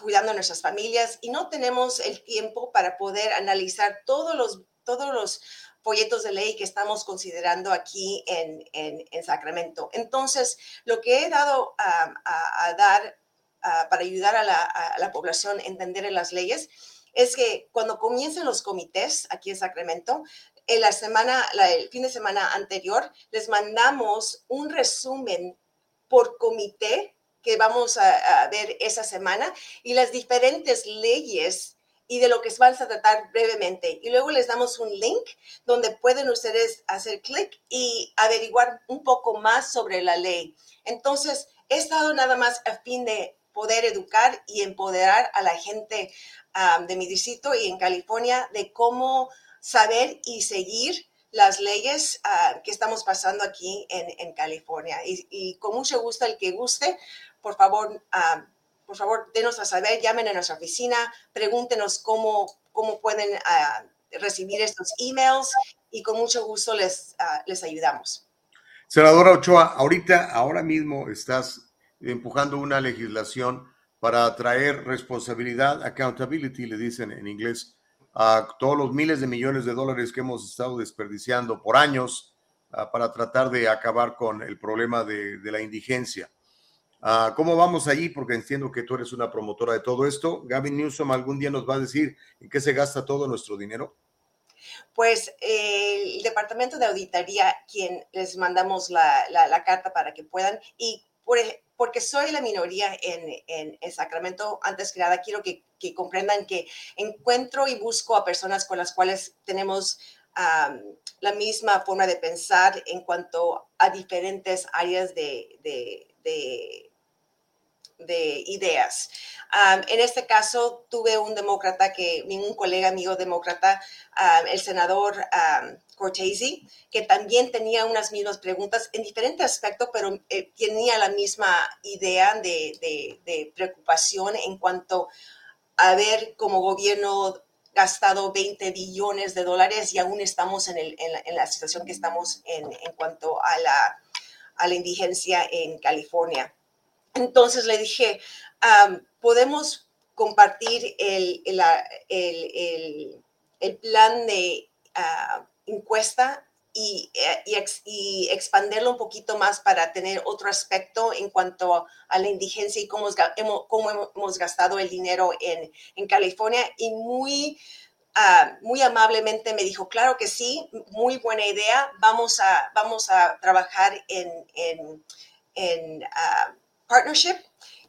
cuidando a nuestras familias y no tenemos el tiempo para poder analizar todos los, todos los folletos de ley que estamos considerando aquí en, en, en Sacramento. Entonces, lo que he dado a, dar para ayudar a la, a la, población a entender las leyes es que cuando comiencen los comités aquí en Sacramento, en la semana, la, el fin de semana anterior, les mandamos un resumen por comité que vamos a, a ver esa semana y las diferentes leyes y de lo que vamos a tratar brevemente. Y luego les damos un link donde pueden ustedes hacer clic y averiguar un poco más sobre la ley. Entonces, he estado nada más a fin de poder educar y empoderar a la gente um, de mi distrito y en California de cómo saber y seguir las leyes uh, que estamos pasando aquí en, en California. Y, y, con mucho gusto, el que guste, por favor, uh, por favor, denos a saber, llamen a nuestra oficina, pregúntenos cómo, cómo pueden uh, recibir estos emails y con mucho gusto les, uh, les ayudamos. Senadora Ochoa, ahorita, ahora mismo estás empujando una legislación para traer responsabilidad, accountability, le dicen en inglés, a todos los miles de millones de dólares que hemos estado desperdiciando por años para tratar de acabar con el problema de, de la indigencia. Uh, ¿Cómo vamos allí? Porque entiendo que tú eres una promotora de todo esto. Gavin Newsom algún día nos va a decir en qué se gasta todo nuestro dinero. Pues eh, el Departamento de Auditoría, quien les mandamos la, la, la carta para que puedan, y por, porque soy la minoría en, en, en Sacramento, antes que nada quiero que, que, comprendan que encuentro y busco a personas con las cuales tenemos um, la misma forma de pensar en cuanto a diferentes áreas de, de, de de ideas. En este caso, tuve un demócrata que, ningún colega amigo demócrata, el senador um, Cortese, que también tenía unas mismas preguntas en diferente aspecto, pero eh, tenía la misma idea de, preocupación en cuanto a ver como gobierno gastado 20 billones de dólares y aún estamos en, la, situación que estamos en, cuanto a la indigencia en California. Entonces le dije, podemos compartir el, el plan de uh, encuesta y, eh, y, ex, y, expanderlo un poquito más para tener otro aspecto en cuanto a la indigencia y cómo, hemos, cómo hemos gastado el dinero en, California. Y muy, uh, muy amablemente me dijo, claro que sí, muy buena idea, vamos a, vamos a trabajar en, en, partnership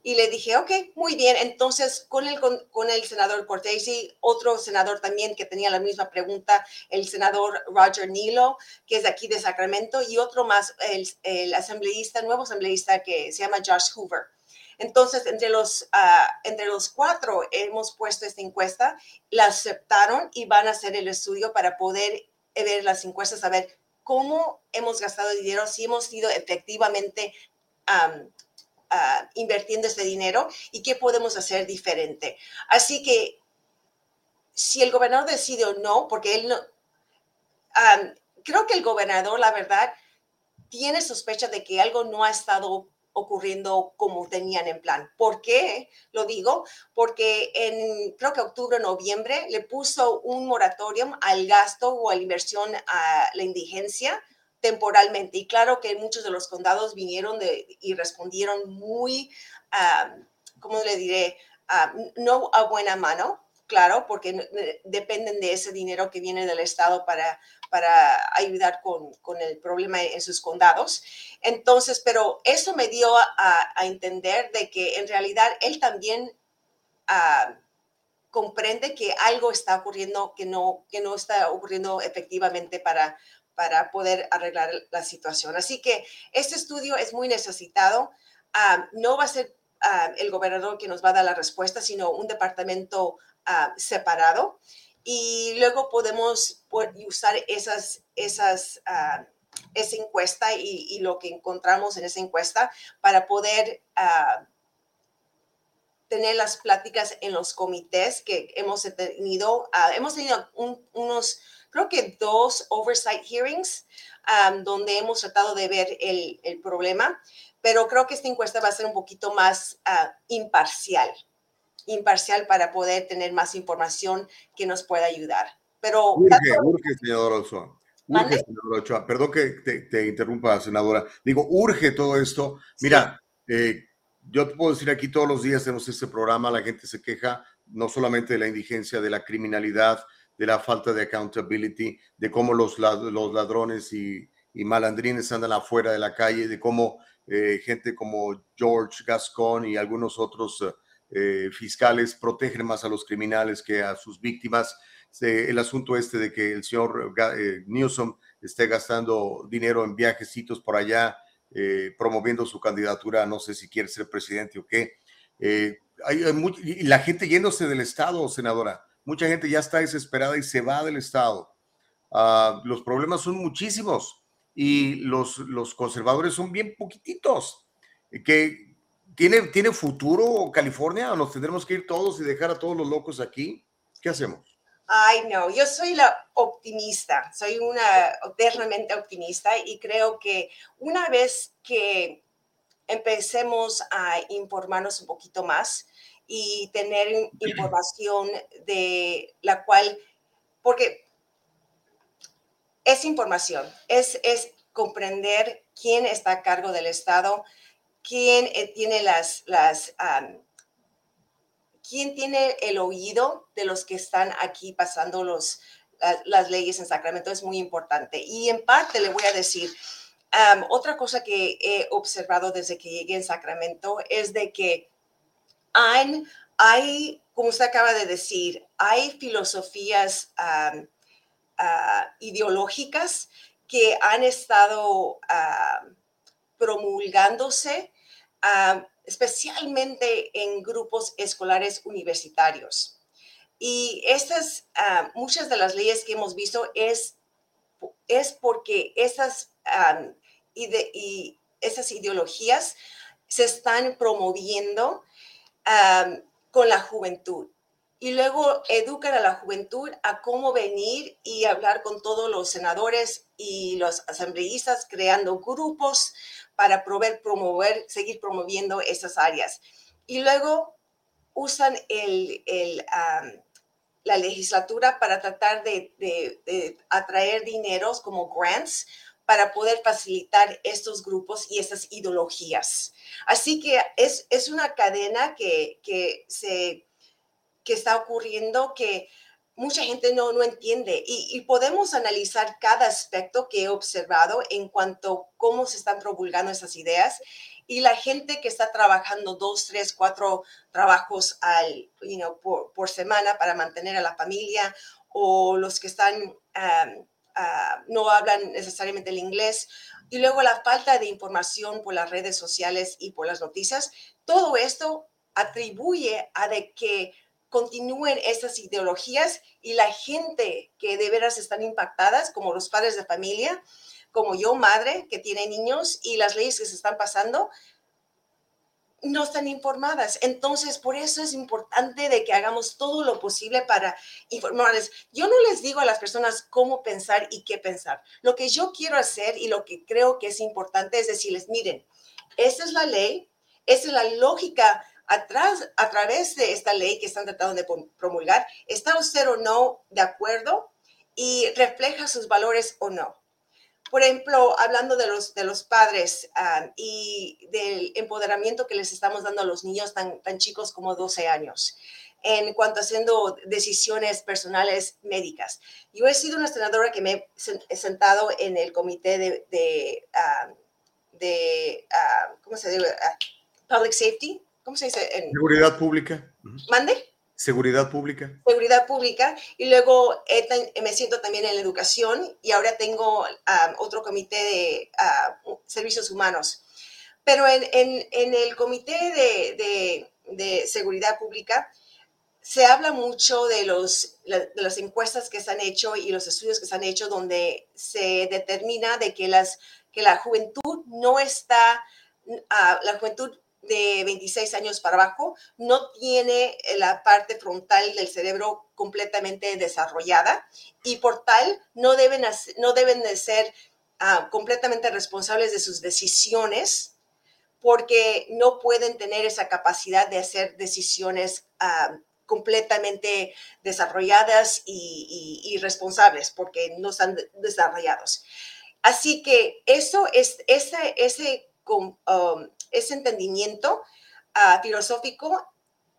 Y le dije, ok, muy bien. Entonces, con el, con, con el senador Cortese, otro senador también que tenía la misma pregunta, el senador Roger Nilo, que es de aquí de Sacramento, y otro más, el, el asambleísta, nuevo asambleísta que se llama Josh Hoover. Entonces, entre los, uh, entre los cuatro hemos puesto esta encuesta, la aceptaron y van a hacer el estudio para poder ver las encuestas, a ver cómo hemos gastado dinero, si hemos sido efectivamente um, uh, invirtiendo este dinero y qué podemos hacer diferente. Así que si el gobernador decide o no, porque él no, um, creo que el gobernador, la verdad, tiene sospecha de que algo no ha estado ocurriendo como tenían en plan. ¿Por qué lo digo? Porque en creo que octubre, noviembre le puso un moratorium al gasto o a la inversión a la indigencia temporalmente. Y claro que muchos de los condados vinieron de, y respondieron muy, um, ¿cómo le diré? Uh, no a buena mano, claro, porque dependen de ese dinero que viene del Estado para, para ayudar con, con, el problema en sus condados. Entonces, pero eso me dio a, entender de que en realidad él también uh, comprende que algo está ocurriendo que no, que no está ocurriendo efectivamente para, para poder arreglar la situación. Así que este estudio es muy necesitado. Uh, no va a ser uh, el gobernador que nos va a dar la respuesta, sino un departamento uh, separado. Y luego podemos usar esas, esas, esa encuesta y, lo que encontramos en esa encuesta para poder tener las pláticas en los comités que hemos tenido. hemos tenido un, unos creo que dos oversight hearings um, donde hemos tratado de ver el, el, problema, pero creo que esta encuesta va a ser un poquito más uh, imparcial, imparcial para poder tener más información que nos pueda ayudar. Pero urge, urge, senadora Ochoa. Urge, senadora Ochoa. Perdón que te, te, interrumpa, senadora. Digo, urge todo esto. Mira, sí. eh, yo te puedo decir aquí todos los días tenemos este programa, la gente se queja no solamente de la indigencia, de la criminalidad, de la falta de accountability, de cómo los, los ladrones y, y, malandrines andan afuera de la calle, de cómo eh, gente como George Gascon y algunos otros eh, fiscales protegen más a los criminales que a sus víctimas. El asunto este de que el señor eh, Newsom esté gastando dinero en viajecitos por allá, promoviendo su candidatura, no sé si quiere ser presidente o qué. Hay, hay y la gente yéndose del Estado, senadora mucha gente ya está desesperada y se va del Estado. Uh, los problemas son muchísimos y los, los conservadores son bien poquititos. ¿Que tiene, ¿Tiene futuro California nos tendremos que ir todos y dejar a todos los locos aquí? ¿Qué hacemos? Ay, no, yo soy la optimista, soy una eternamente optimista y creo que una vez que empecemos a informarnos un poquito más, y tener información de la cual, porque es información, es, es comprender quién está a cargo del Estado, quién eh, tiene las, las quién tiene el oído de los que están aquí pasando los, las, leyes en Sacramento es muy importante. Y en parte le voy a decir, otra cosa que he observado desde que llegué en Sacramento es de que hay, como usted acaba de decir, hay filosofías uh, ideológicas que han estado promulgándose, especialmente en grupos escolares universitarios. Y estas, muchas de las leyes que hemos visto es, es porque esas, um, ide y esas ideologías se están promoviendo con la juventud. Y luego educan a la juventud a cómo venir y hablar con todos los senadores y los asambleístas, creando grupos para proveer, promover, seguir promoviendo esas áreas. Y luego usan el, el, la legislatura para tratar de, de atraer dineros como grants para poder facilitar estos grupos y estas ideologías. Así que es, es una cadena que, que, se, que está ocurriendo que mucha gente no, no entiende y, podemos analizar cada aspecto que he observado en cuanto a cómo se están promulgando esas ideas y la gente que está trabajando dos, tres, cuatro trabajos al, por, por, semana para mantener a la familia o los que están, ah, no hablan necesariamente el inglés. Y luego la falta de información por las redes sociales y por las noticias, todo esto atribuye a que continúen estas ideologías y la gente que de veras están impactadas, como los padres de familia, como yo, madre, que tiene niños y las leyes que se están pasando, no están informadas. Entonces, por eso es importante de que hagamos todo lo posible para informarles. Yo no les digo a las personas cómo pensar y qué pensar. Lo que yo quiero hacer y lo que creo que es importante es decirles, miren, esta es la ley, esta es la lógica atrás, a través de esta ley que están tratando de promulgar, ¿está usted o no de acuerdo y refleja sus valores o no? Por ejemplo, hablando de los, de los padres ah, y del empoderamiento que les estamos dando a los niños tan, tan chicos como 12 años en cuanto a haciendo decisiones personales médicas. Yo he sido una senadora que me he sentado en el comité de, de, ah, de ah, ¿cómo se dice? Public Safety, ¿cómo se dice? En, Seguridad pública. ¿Mande? Seguridad pública. Seguridad pública. Y luego me siento también en la educación y ahora tengo otro comité de servicios humanos. Pero en, en, el comité de, de, seguridad pública se habla mucho de, los, de las encuestas que se han hecho y los estudios que se han hecho donde se determina de que, las, que la juventud no está, la juventud de 26 años para abajo no tiene la parte frontal del cerebro completamente desarrollada y por tal no deben, no deben de ser ah, completamente responsables de sus decisiones porque no pueden tener esa capacidad de hacer decisiones ah, completamente desarrolladas y, responsables porque no están desarrollados. Así que eso es ese, ese um, ese entendimiento ah, filosófico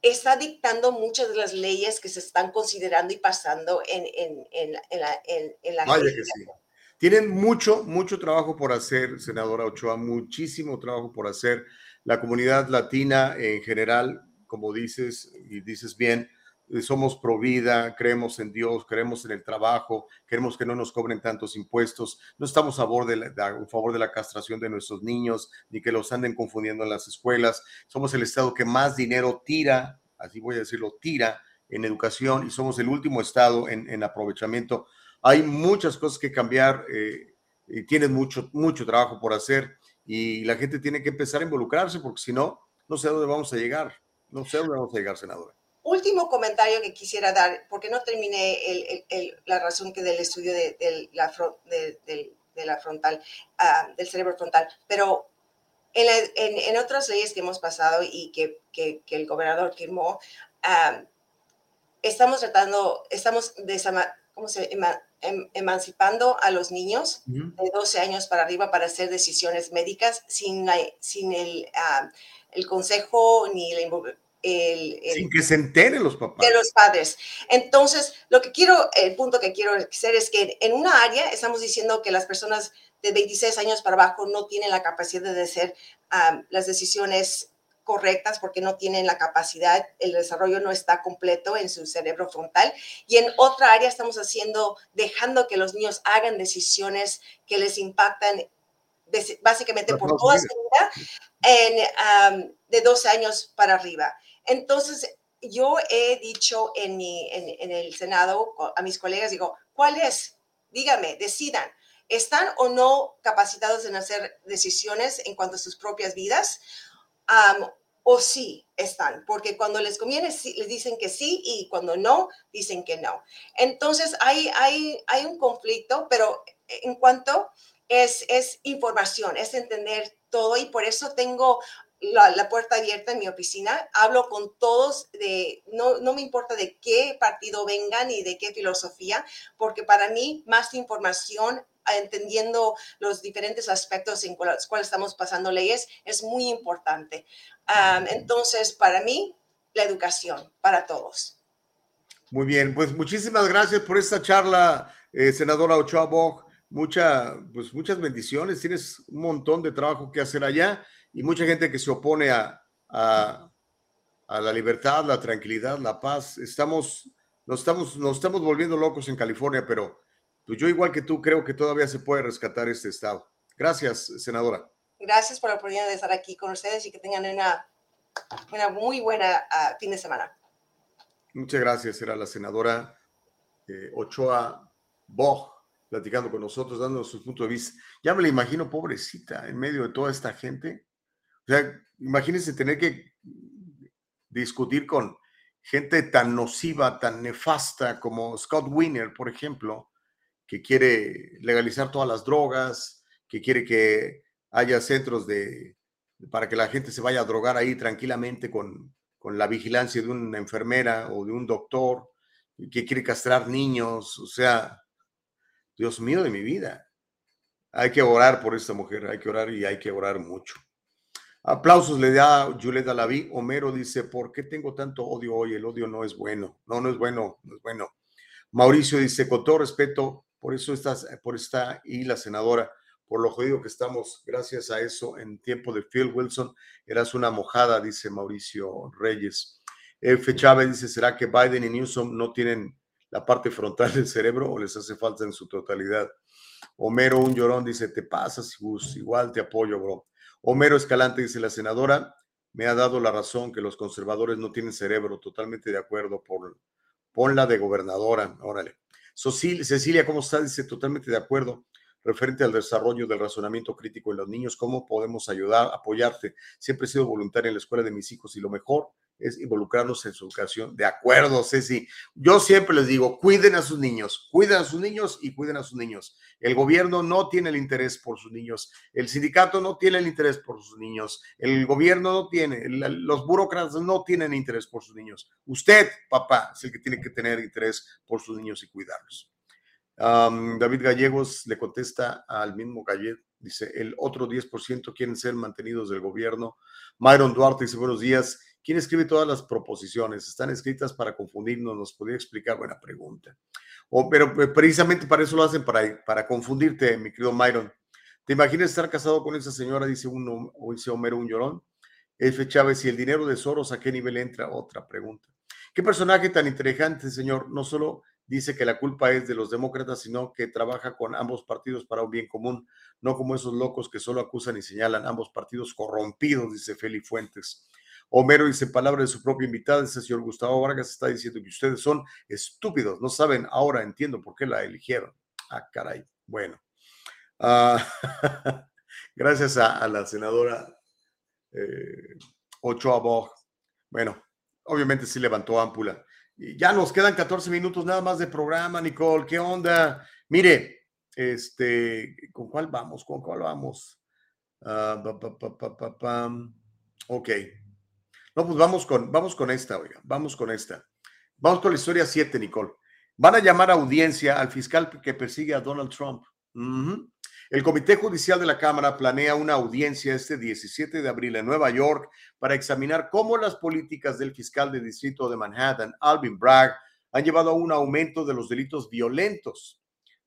está dictando muchas de las leyes que se están considerando y pasando en, en, la, en la Vaya que sí. Tienen mucho, mucho trabajo por hacer, senadora Ochoa, muchísimo trabajo por hacer. La comunidad latina en general, como dices y dices bien, somos pro vida, creemos en Dios, creemos en el trabajo, queremos que no nos cobren tantos impuestos, no estamos a favor de, la, favor de la castración de nuestros niños, ni que los anden confundiendo en las escuelas. Somos el estado que más dinero tira, así voy a decirlo, tira en educación y somos el último estado en, aprovechamiento. Hay muchas cosas que cambiar eh, y tienen mucho, mucho trabajo por hacer y la gente tiene que empezar a involucrarse porque si no, no sé a dónde vamos a llegar. No sé a dónde vamos a llegar, senadora último comentario que quisiera dar, porque no terminé la razón que del estudio de, la, la, frontal, ah, del cerebro frontal, pero en, otras leyes que hemos pasado y que, el gobernador firmó, ah, estamos tratando, estamos ¿cómo se, em, emancipando a los niños de 12 años para arriba para hacer decisiones médicas sin, sin el, el consejo ni la sin que se enteren los papás. De los padres. Entonces, lo que quiero, el punto que quiero hacer es que en una área estamos diciendo que las personas de 26 años para abajo no tienen la capacidad de hacer las decisiones correctas porque no tienen la capacidad, el desarrollo no está completo en su cerebro frontal. Y en otra área estamos haciendo, dejando que los niños hagan decisiones que les impactan básicamente por toda su vida en, de 12 años para arriba. Entonces, yo he dicho en, mi, en, el Senado a mis colegas, digo, ¿cuál es? Dígame, decidan. ¿Están o no capacitados en hacer decisiones en cuanto a sus propias vidas? o sí están, porque cuando les conviene les dicen que sí y cuando no, dicen que no. Entonces hay, hay, hay un conflicto, pero en cuanto es, es información, es entender todo y por eso tengo la, puerta abierta en mi oficina, hablo con todos, de, no, no me importa de qué partido vengan y de qué filosofía, porque para mí más información entendiendo los diferentes aspectos en los cuales estamos pasando leyes es muy importante. entonces, para mí, la educación para todos. Muy bien, pues muchísimas gracias por esta charla, eh, senadora Ochoa Bog. Mucha, pues muchas bendiciones, tienes un montón de trabajo que hacer allá y mucha gente que se opone a, a, a la libertad, la tranquilidad, la paz. Estamos, nos estamos, nos estamos volviendo locos en California, pero pues yo igual que tú creo que todavía se puede rescatar este estado. Gracias, senadora. Gracias por la oportunidad de estar aquí con ustedes y que tengan una, una muy buena uh, fin de semana. Muchas gracias. Era la senadora eh, Ochoa Bog platicando con nosotros, dando su punto de vista. Ya me la imagino pobrecita en medio de toda esta gente. O sea, imagínense tener que discutir con gente tan nociva, tan nefasta como Scott Wiener, por ejemplo, que quiere legalizar todas las drogas, que quiere que haya centros de para que la gente se vaya a drogar ahí tranquilamente con, con la vigilancia de una enfermera o de un doctor, que quiere castrar niños, o sea, Dios mío de mi vida. Hay que orar por esta mujer, hay que orar y hay que orar mucho. Aplausos le da Julieta Laví. Homero dice, ¿por qué tengo tanto odio hoy? El odio no es bueno. No, no es bueno, no es bueno. Mauricio dice, con todo respeto, por eso estás, por esta y la senadora, por lo jodido que estamos, gracias a eso, en tiempo de Phil Wilson, eras una mojada, dice Mauricio Reyes. F. Chávez dice, ¿será que Biden y Newsom no tienen la parte frontal del cerebro o les hace falta en su totalidad? Homero, un llorón, dice, te pasas, Gus, igual te apoyo, bro. Homero Escalante dice, la senadora me ha dado la razón que los conservadores no tienen cerebro, totalmente de acuerdo, por, ponla de gobernadora, órale. Cecilia, ¿cómo está? Dice, totalmente de acuerdo referente al desarrollo del razonamiento crítico en los niños, cómo podemos ayudar, apoyarte. Siempre he sido voluntaria en la escuela de mis hijos y lo mejor es involucrarnos en su educación. De acuerdo, Ceci. Yo siempre les digo, cuiden a sus niños, cuiden a sus niños y cuiden a sus niños. El gobierno no tiene el interés por sus niños, el sindicato no tiene el interés por sus niños, el gobierno no tiene, los burócratas no tienen interés por sus niños. Usted, papá, es el que tiene que tener interés por sus niños y cuidarlos. David Gallegos le contesta al mismo Gallet, dice, el otro 10% quieren ser mantenidos del gobierno. Myron Duarte dice, buenos días. ¿Quién escribe todas las proposiciones? ¿Están escritas para confundirnos? ¿Nos podría explicar? Buena pregunta. Pero eh, precisamente para eso lo hacen, para, para confundirte, mi querido Myron. ¿Te imaginas estar casado con esa señora? Dice uno, dice Homero un llorón. F. Chávez, ¿y el dinero de Soros a qué nivel entra? Otra pregunta. ¿Qué personaje tan inteligente, señor? No solo dice que la culpa es de los demócratas, sino que trabaja con ambos partidos para un bien común, no como esos locos que solo acusan y señalan ambos partidos corrompidos, dice Feli Fuentes. Homero dice palabra de su propia invitada, el señor Gustavo Vargas está diciendo que ustedes son estúpidos, no saben, ahora entiendo por qué la eligieron. Ah, caray, bueno. Ah, gracias a, la senadora eh, Ochoa Bog. Bueno, obviamente sí levantó ámpula. Ya nos quedan 14 minutos nada más de programa, Nicole. ¿Qué onda? Mire, este, ¿con cuál vamos? ¿Con cuál vamos? Uh, ok. No, pues vamos con, vamos con esta, oiga, vamos con esta. Vamos con la historia 7, Nicole. Van a llamar a audiencia al fiscal que persigue a Donald Trump. El Comité Judicial de la Cámara planea una audiencia este 17 de abril en Nueva York para examinar cómo las políticas del fiscal de distrito de Manhattan, Alvin Bragg, han llevado a un aumento de los delitos violentos.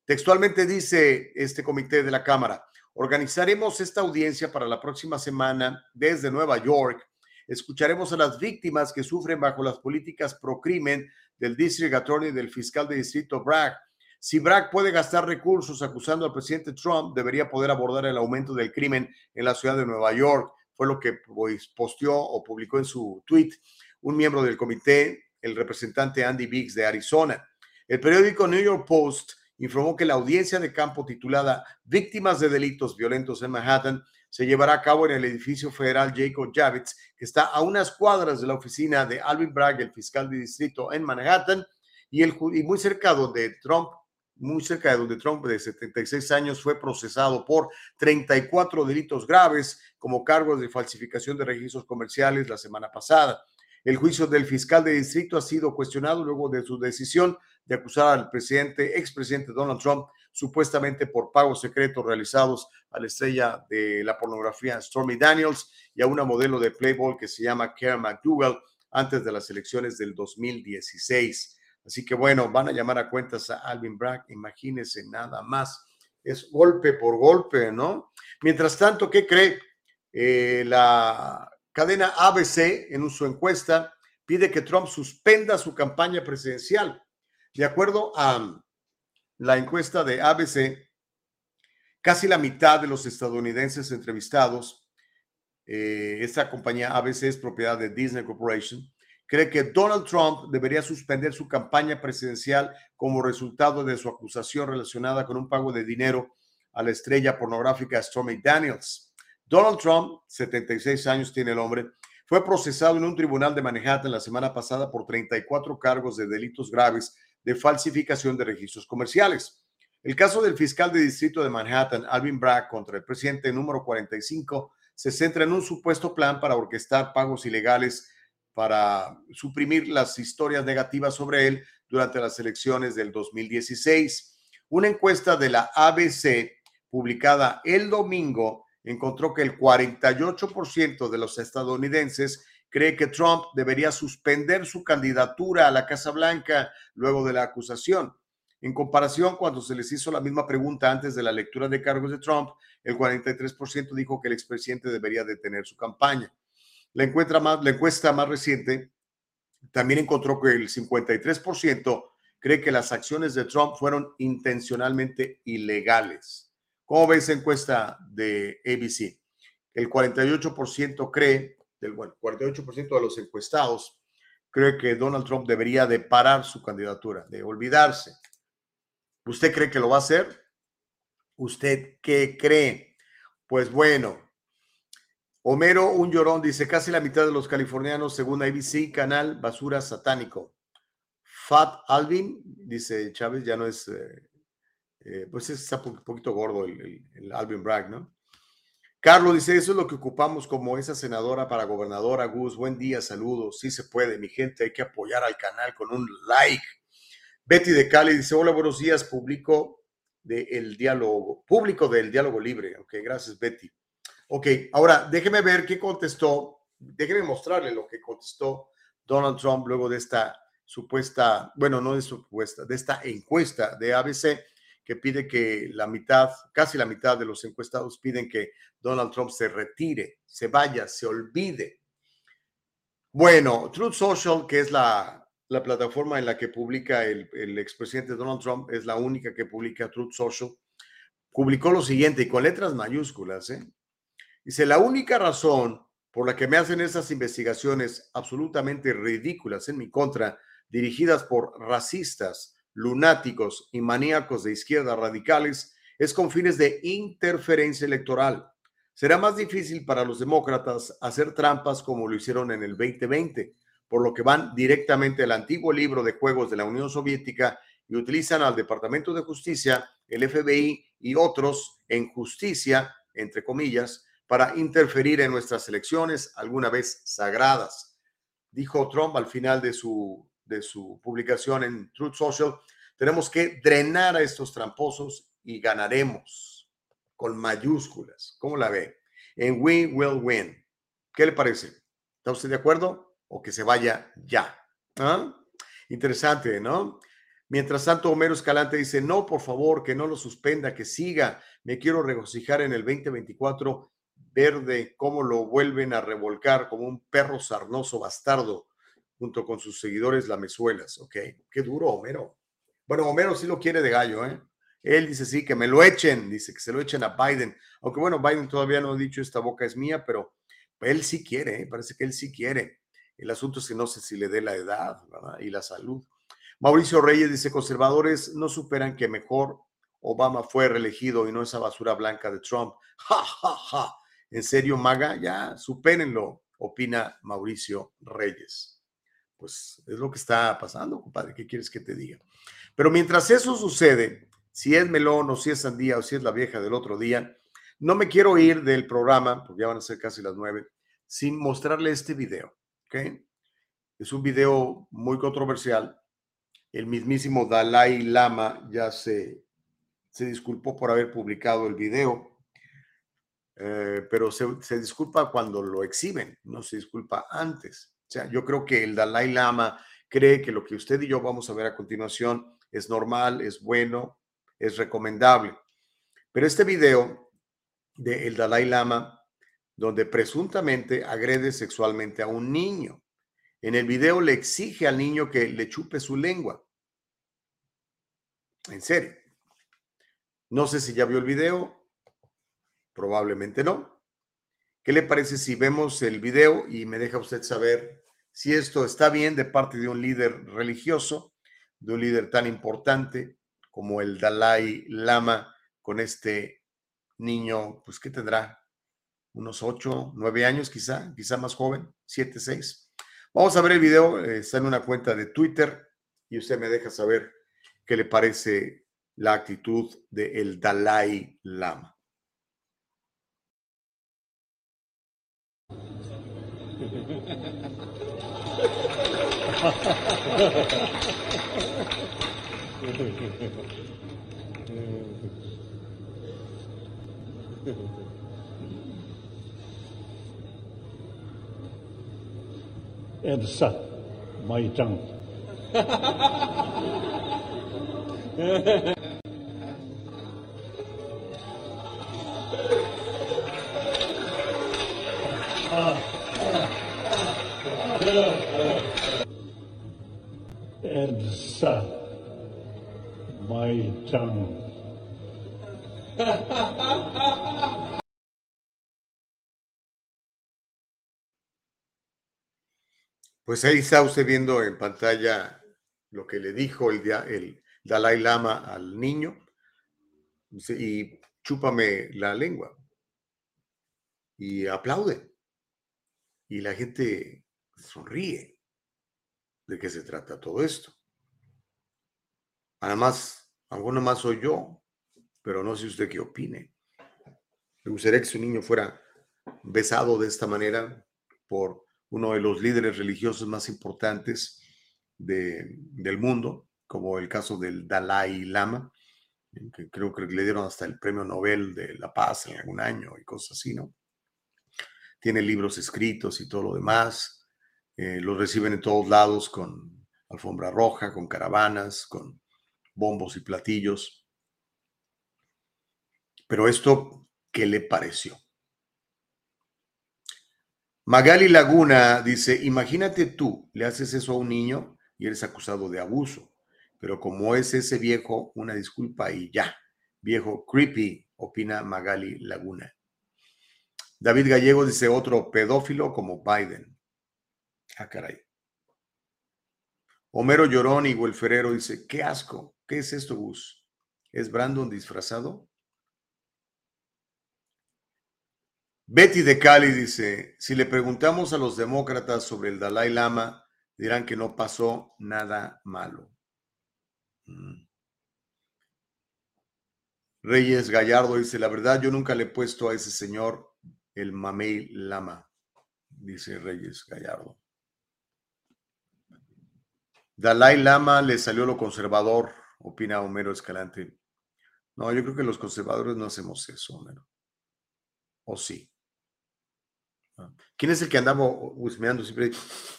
Textualmente dice este comité de la Cámara, organizaremos esta audiencia para la próxima semana desde Nueva York escucharemos a las víctimas que sufren bajo las políticas pro crimen del District Attorney del fiscal de distrito Bragg. Si Bragg puede gastar recursos acusando al presidente Trump, debería poder abordar el aumento del crimen en la ciudad de Nueva York. Fue lo que pues, posteó o publicó en su tweet un miembro del comité, el representante Andy Biggs de Arizona. El periódico New York Post informó que la audiencia de campo titulada Víctimas de delitos violentos en Manhattan se llevará a cabo en el edificio federal Jacob Javits, que está a unas cuadras de la oficina de Alvin Bragg, el fiscal de distrito en Manhattan, y, el, muy cerca donde Trump, muy cerca de donde Trump de 76 años fue procesado por 34 delitos graves como cargos de falsificación de registros comerciales la semana pasada. El juicio del fiscal de distrito ha sido cuestionado luego de su decisión de acusar al presidente, expresidente Donald Trump, supuestamente por pagos secretos realizados a la estrella de la pornografía Stormy Daniels y a una modelo de Playboy que se llama Karen McDougall antes de las elecciones del 2016. Así que bueno, van a llamar a cuentas a Alvin Bragg, imagínense nada más. Es golpe por golpe, ¿no? Mientras tanto, ¿qué cree? Eh, la cadena ABC, en su encuesta, pide que Trump suspenda su campaña presidencial. De acuerdo a la encuesta de ABC, casi la mitad de los estadounidenses entrevistados, eh, esta compañía ABC es propiedad de Disney Corporation, cree que Donald Trump debería suspender su campaña presidencial como resultado de su acusación relacionada con un pago de dinero a la estrella pornográfica Stormy Daniels. Donald Trump, 76 años tiene el hombre, fue procesado en un tribunal de Manhattan la semana pasada por 34 cargos de delitos graves de falsificación de registros comerciales. El caso del fiscal de distrito de Manhattan, Alvin Bragg, contra el presidente número 45, se centra en un supuesto plan para orquestar pagos ilegales para suprimir las historias negativas sobre él durante las elecciones del 2016. Una encuesta de la ABC publicada el domingo encontró que el 48% de los estadounidenses cree que Trump debería suspender su candidatura a la Casa Blanca luego de la acusación. En comparación, cuando se les hizo la misma pregunta antes de la lectura de cargos de Trump, el 43% dijo que el expresidente debería detener su campaña. La encuesta, más, reciente también encontró que el 53% cree que las acciones de Trump fueron intencionalmente ilegales. ¿Cómo ves esa encuesta de ABC? El 48% cree, del, bueno, 48% de los encuestados cree que Donald Trump debería de parar su candidatura, de olvidarse. ¿Usted cree que lo va a hacer? ¿Usted qué cree? Pues bueno, Homero Un Llorón dice, casi la mitad de los californianos, según ABC, canal basura satánico. Fat Alvin, dice Chávez, ya no es eh, eh, pues está un poquito gordo el, el, Alvin Bragg, ¿no? Carlos dice, eso es lo que ocupamos como esa senadora para gobernadora, Gus. Buen día, saludos. Sí se puede, mi gente, hay que apoyar al canal con un like. Betty de Cali dice, hola, buenos días, público del diálogo, público del diálogo libre. Ok, gracias, Betty. Ok, ahora déjeme ver qué contestó, déjeme mostrarle lo que contestó Donald Trump luego de esta supuesta, bueno, no de supuesta, de esta encuesta de ABC que pide que la mitad, casi la mitad de los encuestados piden que Donald Trump se retire, se vaya, se olvide. Bueno, Truth Social, que es la, la plataforma en la que publica el, el expresidente Donald Trump, es la única que publica Truth Social, publicó lo siguiente y con letras mayúsculas. ¿eh? Dice, la única razón por la que me hacen esas investigaciones absolutamente ridículas en mi contra, dirigidas por racistas, lunáticos y maníacos de izquierda radicales es con fines de interferencia electoral. Será más difícil para los demócratas hacer trampas como lo hicieron en el 2020, por lo que van directamente al antiguo libro de juegos de la Unión Soviética y utilizan al Departamento de Justicia, el FBI y otros en justicia, entre comillas, para interferir en nuestras elecciones alguna vez sagradas. Dijo Trump al final de su de su publicación en Truth Social, tenemos que drenar a estos tramposos y ganaremos con mayúsculas. ¿Cómo la ve? En We Will Win. ¿Qué le parece? ¿Está usted de acuerdo? O que se vaya ya. ¿Ah? Interesante, ¿no? Mientras tanto, Homero Escalante dice, no, por favor, que no lo suspenda, que siga. Me quiero regocijar en el 2024 verde, cómo lo vuelven a revolcar como un perro sarnoso bastardo junto con sus seguidores lamezuelas. Ok, qué duro, Homero. Bueno, Homero sí lo quiere de gallo, ¿eh? Él dice sí, que me lo echen, dice que se lo echen a Biden. Aunque bueno, Biden todavía no ha dicho esta boca es mía, pero él sí quiere, ¿eh? parece que él sí quiere. El asunto es que no sé si le dé la edad ¿verdad? y la salud. Mauricio Reyes dice, conservadores no superan que mejor Obama fue reelegido y no esa basura blanca de Trump. Ja, ja, ja. ¿En serio, Maga? Ya, supérenlo, opina Mauricio Reyes pues es lo que está pasando, compadre. ¿Qué quieres que te diga? Pero mientras eso sucede, si es melón o si es sandía o si es la vieja del otro día, no me quiero ir del programa, porque ya van a ser casi las nueve, sin mostrarle este video. ¿ok? Es un video muy controversial. El mismísimo Dalai Lama ya se, se disculpó por haber publicado el video, eh, pero se, disculpa cuando lo exhiben, no se disculpa antes. O sea, yo creo que el Dalai Lama cree que lo que usted y yo vamos a ver a continuación es normal, es bueno, es recomendable. Pero este video del Dalai Lama donde presuntamente agrede sexualmente a un niño. En el video le exige al niño que le chupe su lengua. En serio. No sé si ya vio el video. Probablemente no. ¿Qué le parece si vemos el video y me deja usted saber si esto está bien de parte de un líder religioso, de un líder tan importante como el Dalai Lama con este niño, pues que tendrá unos 8, 9 años quizá, quizá más joven, 7, 6. Vamos a ver el video, eh, está en una cuenta de Twitter y usted me deja saber qué le parece la actitud del Dalai Lama. Edsa, my tongue. Edsa, my tongue. Pues ahí está usted viendo en pantalla lo que le dijo el, el Dalai Lama al niño. Y chúpame la lengua. Y aplaude. Y la gente sonríe. ¿De qué se trata todo esto? Además, alguno más soy yo, pero no sé usted qué opine. Me gustaría que su niño fuera besado de esta manera por uno de los líderes religiosos más importantes del mundo, como el caso del Dalai Lama, que creo que le dieron hasta el premio Nobel de la Paz en algún año y cosas así, ¿no? Tiene libros escritos y todo lo demás. Eh, los reciben en todos lados con alfombra roja, con caravanas, con bombos y platillos. Pero esto, ¿qué le pareció? Magali Laguna dice, imagínate tú, le haces eso a un niño y eres acusado de abuso, pero como es ese viejo, una disculpa y ya. Viejo creepy, opina Magali Laguna. David Gallego dice otro pedófilo como Biden. Ah, caray. Homero Llorón y Ferrero dice, qué asco, ¿qué es esto, Gus? ¿Es Brandon disfrazado? Betty de Cali dice, si le preguntamos a los demócratas sobre el Dalai Lama, dirán que no pasó nada malo. Mm. Reyes Gallardo dice, la verdad yo nunca le he puesto a ese señor el Mamey Lama, dice Reyes Gallardo. Dalai Lama le salió lo conservador, opina Homero Escalante. No, yo creo que los conservadores no hacemos eso, Homero. ¿O sí? ¿Quién es el que andaba husmeando siempre,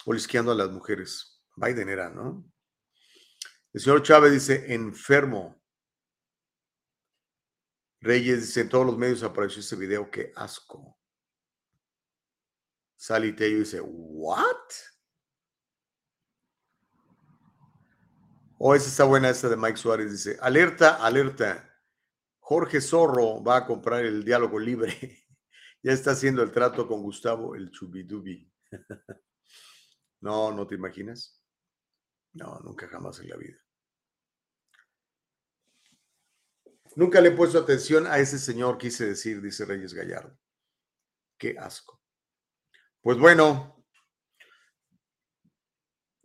olisqueando a las mujeres? Biden era, ¿no? El señor Chávez dice, enfermo. Reyes dice, en todos los medios apareció este video, qué asco. Sally Tello dice, ¿what? Oh, esa está buena, esta de Mike Suárez. Dice, alerta, alerta. Jorge Zorro va a comprar el diálogo libre. ya está haciendo el trato con Gustavo, el chubidubi. no, no te imaginas. No, nunca jamás en la vida. Nunca le he puesto atención a ese señor, quise decir, dice Reyes Gallardo. Qué asco. Pues bueno,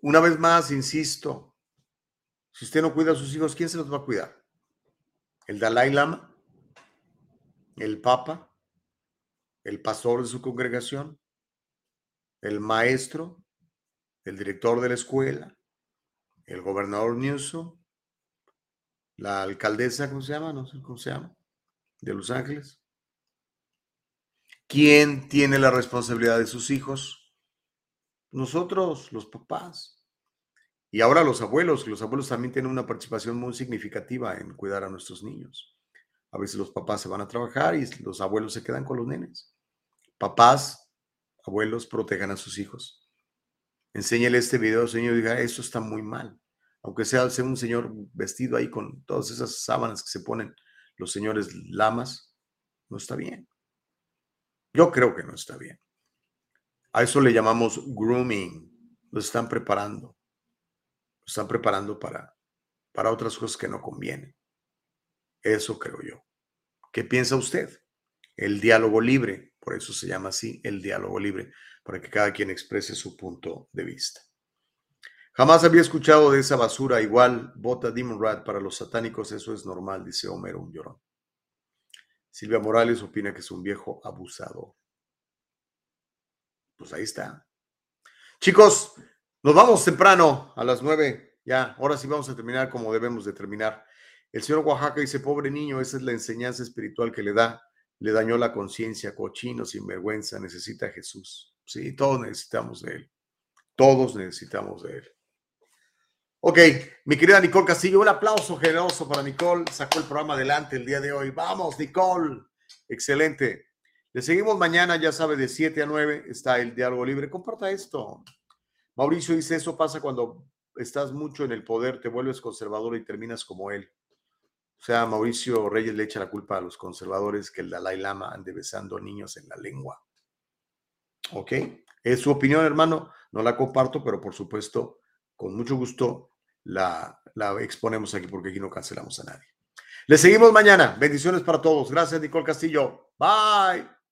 una vez más, insisto, si usted no cuida a sus hijos, ¿quién se los va a cuidar? ¿El Dalai Lama? ¿El Papa? el pastor de su congregación, el maestro, el director de la escuela, el gobernador Newsom, la alcaldesa, ¿cómo se llama? No sé cómo se llama, de Los Ángeles. ¿Quién tiene la responsabilidad de sus hijos? Nosotros, los papás. Y ahora los abuelos, los abuelos también tienen una participación muy significativa en cuidar a nuestros niños. A veces los papás se van a trabajar y los abuelos se quedan con los nenes Papás, abuelos, protejan a sus hijos. Enséñale este video, señor, y diga, eso está muy mal. Aunque sea, sea un señor vestido ahí con todas esas sábanas que se ponen los señores lamas, no está bien. Yo creo que no está bien. A eso le llamamos grooming. Los están preparando. Están preparando para, para otras cosas que no convienen. Eso creo yo. ¿Qué piensa usted? El diálogo libre, por eso se llama así, el diálogo libre, para que cada quien exprese su punto de vista. Jamás había escuchado de esa basura igual, vota Demon Rat para los satánicos, eso es normal, dice Homero, un llorón. Silvia Morales opina que es un viejo abusador. Pues ahí está. Chicos, nos vamos temprano a las nueve. Ya, ahora sí vamos a terminar como debemos de terminar. El señor Oaxaca dice, pobre niño, esa es la enseñanza espiritual que le da. Le dañó la conciencia, cochino, sin vergüenza, necesita a Jesús. Sí, todos necesitamos de él. Todos necesitamos de él. Ok, mi querida Nicole Castillo, un aplauso generoso para Nicole. Sacó el programa adelante el día de hoy. Vamos, Nicole. Excelente. Le seguimos mañana, ya sabe, de 7 a 9 está el diálogo libre. Comparta esto. Mauricio dice, eso pasa cuando estás mucho en el poder, te vuelves conservador y terminas como él. O sea, Mauricio Reyes le echa la culpa a los conservadores que el Dalai Lama ande besando niños en la lengua. ¿Ok? Es su opinión, hermano. No la comparto, pero por supuesto, con mucho gusto la, la exponemos aquí porque aquí no cancelamos a nadie. Le seguimos mañana. Bendiciones para todos. Gracias, Nicole Castillo. Bye.